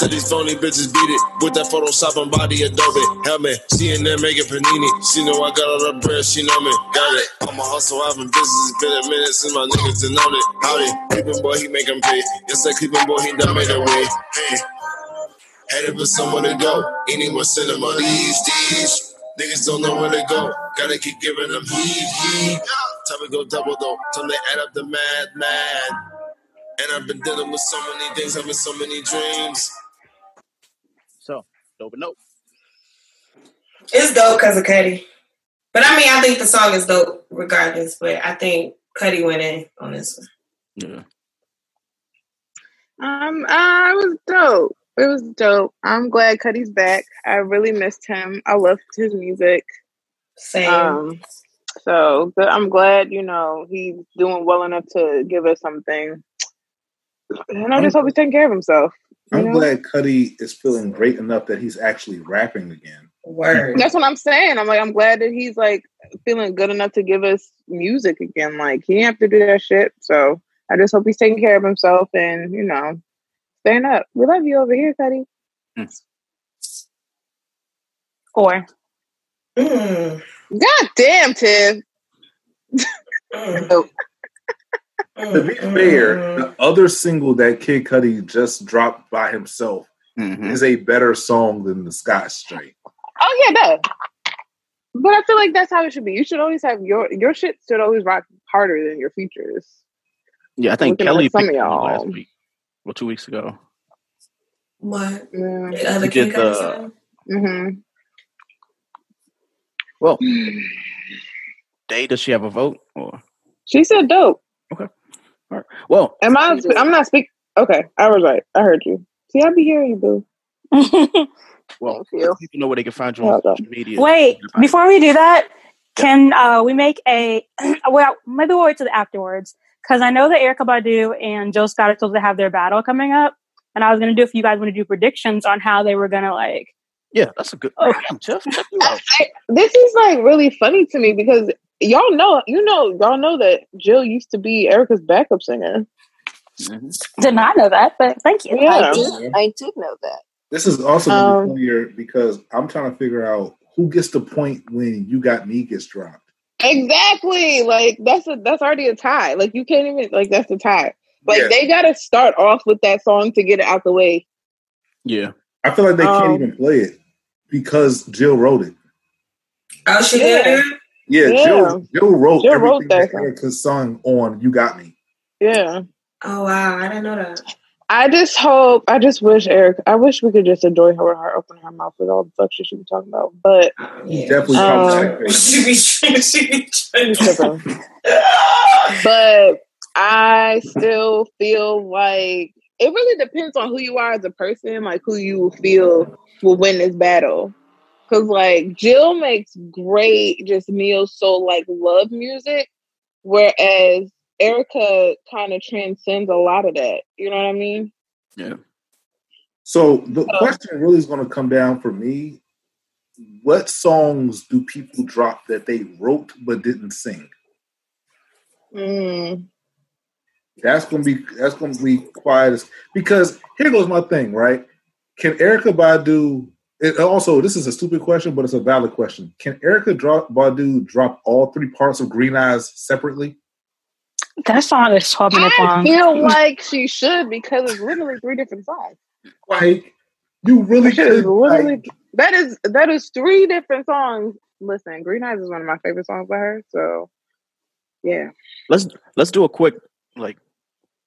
To these phony bitches beat it with that Photoshop and body Adobe helmet. She in there making panini. She know I got all the bread. She know me. Got it. I'm a hustle. I've been busy. It's been a minute since my niggas done known it. Howdy, Cleveland boy, he make 'em pay. Yes, that Cleveland boy, he done made a way. Hey. Headed for somewhere to go. Anyone send them on these D's. Niggas don't know where to go. Gotta keep giving them heat, heat. Time to go double though. Time to add up the mad, mad. And I've been dealing with so many things, having so many dreams. so dope and dope. It's dope because of Cudi. But I mean, I think the song is dope regardless, but I think Cudi went in on this one. Yeah. Um, uh, it was dope. It was dope. I'm glad Cudi's back. I really missed him. I loved his music. Same. Um, so but I'm glad you know he's doing well enough to give us something. And I just hope he's taking care of himself. I'm know? glad Cudi is feeling great enough that he's actually rapping again. Word. That's what I'm saying. I'm like, I'm glad that he's like feeling good enough to give us music again. Like he didn't have to do that shit. So I just hope he's taking care of himself and you know, staying up. We love you over here, Cudi. Four. Mm. God damn, Tiff. To be fair, the other single that Kid Cudi just dropped by himself is a better song than the Scott Straight. Oh yeah, no. But I feel like that's how it should be. You should always have your your shit should always rock harder than your features. Yeah, I think Looking at Kelly some picked of y'all. last week. Well, two weeks ago. What? Yeah. The other kid get got the- Mm-hmm. Well, Day, does she have a vote? Or She said dope. Okay. All right. Well, Am I? I'm not speak. Okay, I was right. I heard you. See, I be hearing you, boo. well, you. people know where they can find you on social media. Wait, before we do that, can uh, we make a well? Maybe we'll wait till the afterwards because I know that Erykah Badu and Jill Scott are supposed to have their battle coming up, and I was going to do if you guys want to do predictions on how they were going to like. Yeah, that's a good. Oh. Damn, Jeff, check you out. This is like really funny to me because y'all know, you know, y'all know that Jill used to be Erykah's backup singer. Did not know that, but thank you. Yeah. I did, I did know that. This is also Um, funnier because I'm trying to figure out who gets the point when you got me gets dropped. Exactly. Like that's a that's already a tie. Like you can't even like that's a tie. Like Yeah. they gotta start off with that song to get it out the way. Yeah. I feel like they Um, can't even play it because Jill wrote it. Oh, she Yeah. did. Yeah, Yeah. Jill, Jill wrote Jill everything wrote that that Erykah sung on "You Got Me." Yeah. Oh wow, I didn't know that. I just hope I just wish Eric I wish we could just enjoy her with her opening her mouth with all the fuck shit she be talking about. But Definitely Um. She be she be but I still feel like it really depends on who you are as a person, like who you feel will win this battle. Cause like Jill makes great just neo soul like love music, whereas Erykah kind of transcends a lot of that. You know what I mean? Yeah. So the question really is going to come down for me: What songs do people drop that they wrote but didn't sing? Mm. That's gonna be that's gonna be quiet because here goes my thing, right? Can Erykah Badu it, also this is a stupid question, but it's a valid question. Can Erykah drop Badu drop all three parts of Green Eyes separately? That song is twelve minutes I long. feel like she should because it's literally three different songs. Like you really That could literally like, that is that is three different songs. Listen, Green Eyes is one of my favorite songs by her. So yeah. Let's let's do a quick like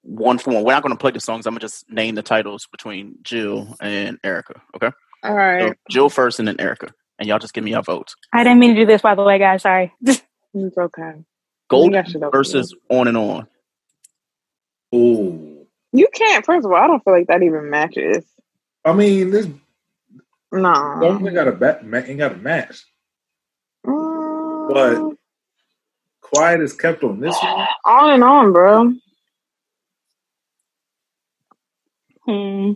one for one. We're not going to play the songs. I'm gonna just name the titles between Jill mm-hmm. and Erykah. Okay. All right. So Jill first, and then Erica, and y'all just give me your votes. I didn't mean to do this, by the way, guys. Sorry. It's okay. Golden got shit versus on and on. Oh, You can't. First of all, I don't feel like that even matches. I mean, this No. don't ain't got a bat, ma- ain't got a match, mm. but quiet is kept on this one. On and on, bro. Hmm.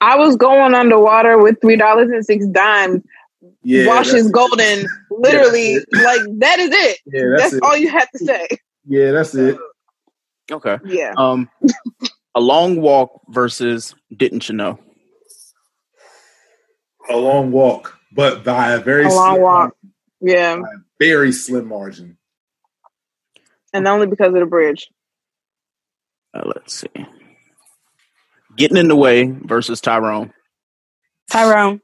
I was going underwater with three dollars and six dimes. Yeah, washes that's- golden. Literally, like that is it. Yeah, that's that's it. all you have to say. Yeah, that's it. Okay. Yeah. Um, a long walk versus didn't you know? A long walk, but by a very A long slim, walk. Yeah, very slim margin. and only because of the bridge. Uh, let's see. Getting in the way versus Tyrone. Tyrone.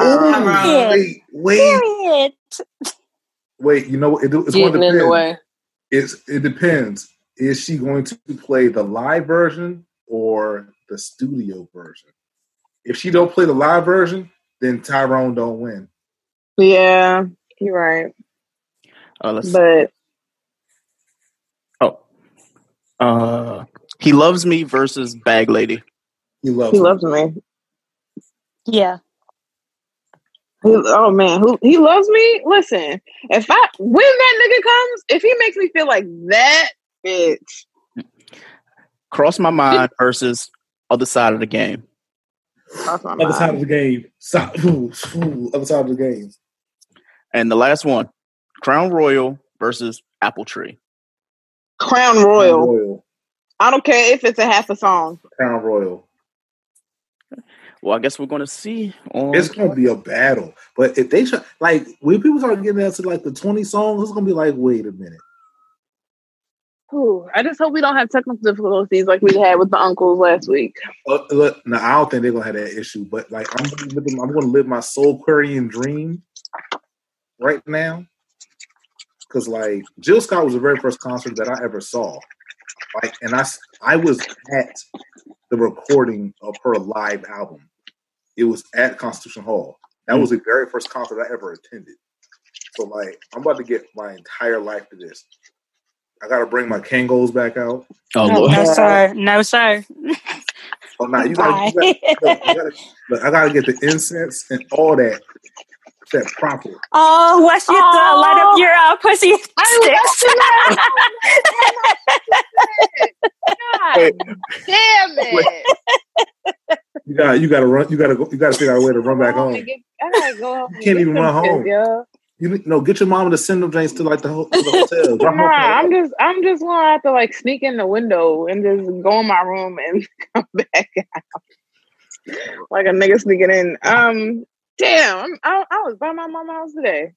Ooh, wait, wait, wait. You know, what? it, it's going to Getting in the depend. way. It's it depends. Is she going to play the live version or the studio version? If she don't play the live version, then Tyrone don't win. Yeah, you're right. Uh, let's But oh, uh, he loves me versus Bag Lady. He loves. he loves me. Yeah. He, oh man, who he loves me. Listen, if I when that nigga comes, if he makes me feel like that, bitch. Cross my mind versus other side of the game. Cross my Other side of the game. Side, ooh, ooh, other side of the game. And the last one, Crown Royal versus Apple Tree. Crown Royal. I don't care if it's a half a song. Crown Royal. Well, I guess we're going to see. On... It's gonna be a battle. But if they try, like when people start getting into like the twenty songs, it's gonna be like, wait a minute. Ooh, I just hope we don't have technical difficulties like we had with the uncles last week. Uh, look, no, I don't think they're gonna have that issue. But like, I'm gonna live, I'm gonna live my Soulquarian dream right now. Because like Jill Scott was the very first concert that I ever saw. Like, and I I was at the recording of her live album. It was at Constitution Hall. That was the very first concert I ever attended. So like, I'm about to get my entire life to this. I gotta bring my Kangols back out. Oh, no, sir. No, sir. Oh, nah, you gotta, you gotta, look, you gotta- look, I gotta get the incense and all that. That proper. Oh, Wes, you have to light up your uh, pussy sticks. Damn it! You got you gotta run. You gotta go. You gotta figure out a way to run back home. I gotta go home. You can't even run home. Yeah. You need- no, get your mama to send them drinks to like the, ho- to the hotel. Nah. I'm just I'm just gonna have to like sneak in the window and just go in my room and come back out. Like a nigga sneaking in. Um damn, I'm, I, I was by my mama's house today.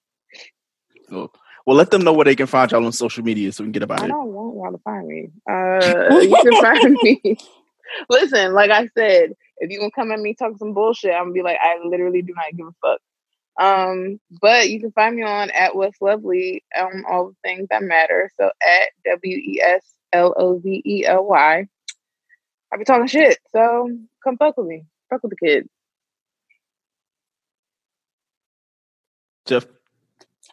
So, well, let them know where they can find y'all on social media so we can get about I it. I don't want y'all to find me. Uh, you can find me. Listen, like I said, if you gonna come at me talk some bullshit, I'm gonna be like, I literally do not give a fuck. Um, but you can find me on at West Lovely on all the things that matter. So at W E S L O V E L Y. I be talking shit, so come fuck with me. Fuck with the kid. Jeff.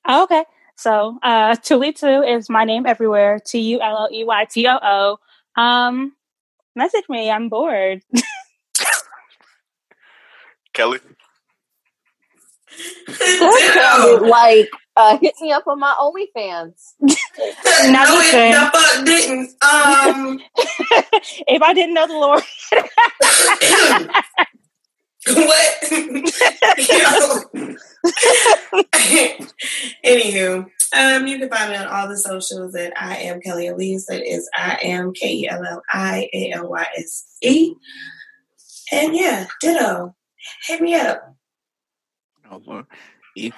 Oh, okay. So, uh, Tully2 is my name everywhere. T U L L E Y T O O. Um, message me. I'm bored. Kelli. That sounded like uh, hit me up on my OnlyFans. Now no, listen. it, the didn't. Um, if I didn't know the Lord, Anywho, um, you can find me on all the socials at I am Kelli Alyse. That is I am K E L L I A L Y S E. And yeah, ditto. Hit me up. Oh, Lord. E.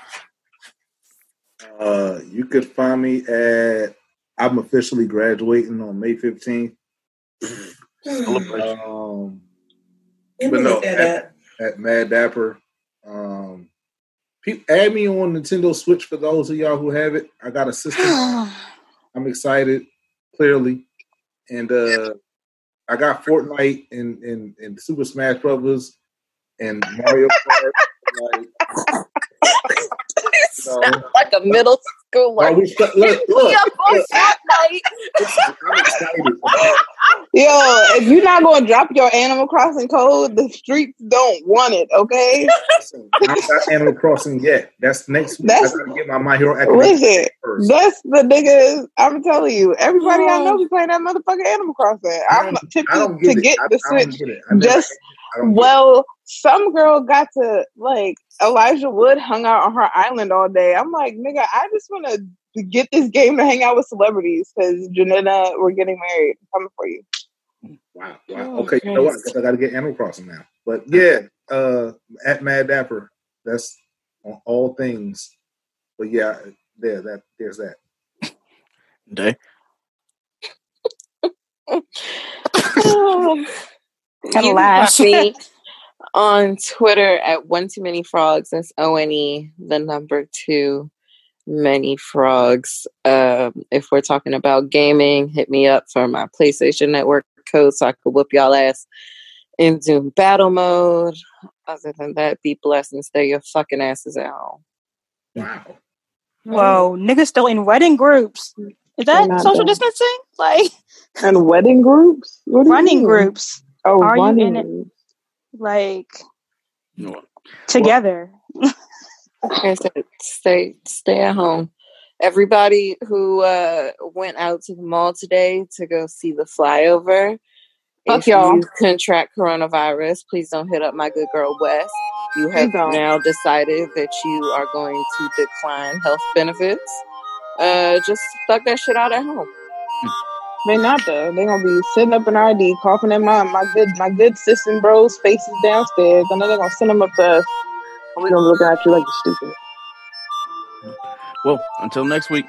Uh, you could find me at. I'm officially graduating on May 15th. Um, but no, at, up. At Mad Dapper. Um, add me on Nintendo Switch for those of y'all who have it. I got a system. I'm excited, clearly, and uh, I got Fortnite and and, and Super Smash Brothers and Mario Kart. like, so, like a middle schooler. Oh, we st- look, look, up on look. Fortnite. I'm excited. Yo, if you're not gonna drop your Animal Crossing code, the streets don't want it, okay? I'm not Animal Crossing yet. That's next week. That's- I gotta get my My Hero Academia Listen, first. that's the niggas. I'm telling you, everybody I know be playing that motherfucking Animal Crossing. I'm I tempted to get it. get the I don't Switch. get it. I never- Just I don't well, some girl got to like Elijah Wood hung out on her island all day. I'm like, nigga, I just want to get this game to hang out with celebrities because Janetta, we're getting married. I'm coming for you. Wow. wow. Oh, okay, you know what? I I got to get Animal Crossing now. But yeah, uh, at Mad Dapper, that's on all things. But yeah, there, that there's that. Day. you can laugh. me on Twitter at one too many frogs. That's O N E the number two many frogs. Um, if we're talking about gaming, hit me up for my PlayStation Network code so I could whoop y'all ass in Doom battle mode. Other than that, be blessed and stay your fucking asses at home. Wow. whoa, niggas still in wedding groups. Is that social done. distancing? Like And wedding groups? What do you running mean? groups? Oh, Are you in it? Like No. together? Like I said, stay stay at home. Everybody who uh, went out to the mall today to go see the flyover, Fuck if y'all. you contract coronavirus, please don't hit up my good girl West. You have don't. now decided that you are going to decline health benefits. Uh, just stuck that shit out at home. They not though. They gonna be sitting up in RD, coughing in my my good my good sis and bros faces downstairs, I know they're gonna send them up to us, and we gonna look at you like you stupid. Well, until next week,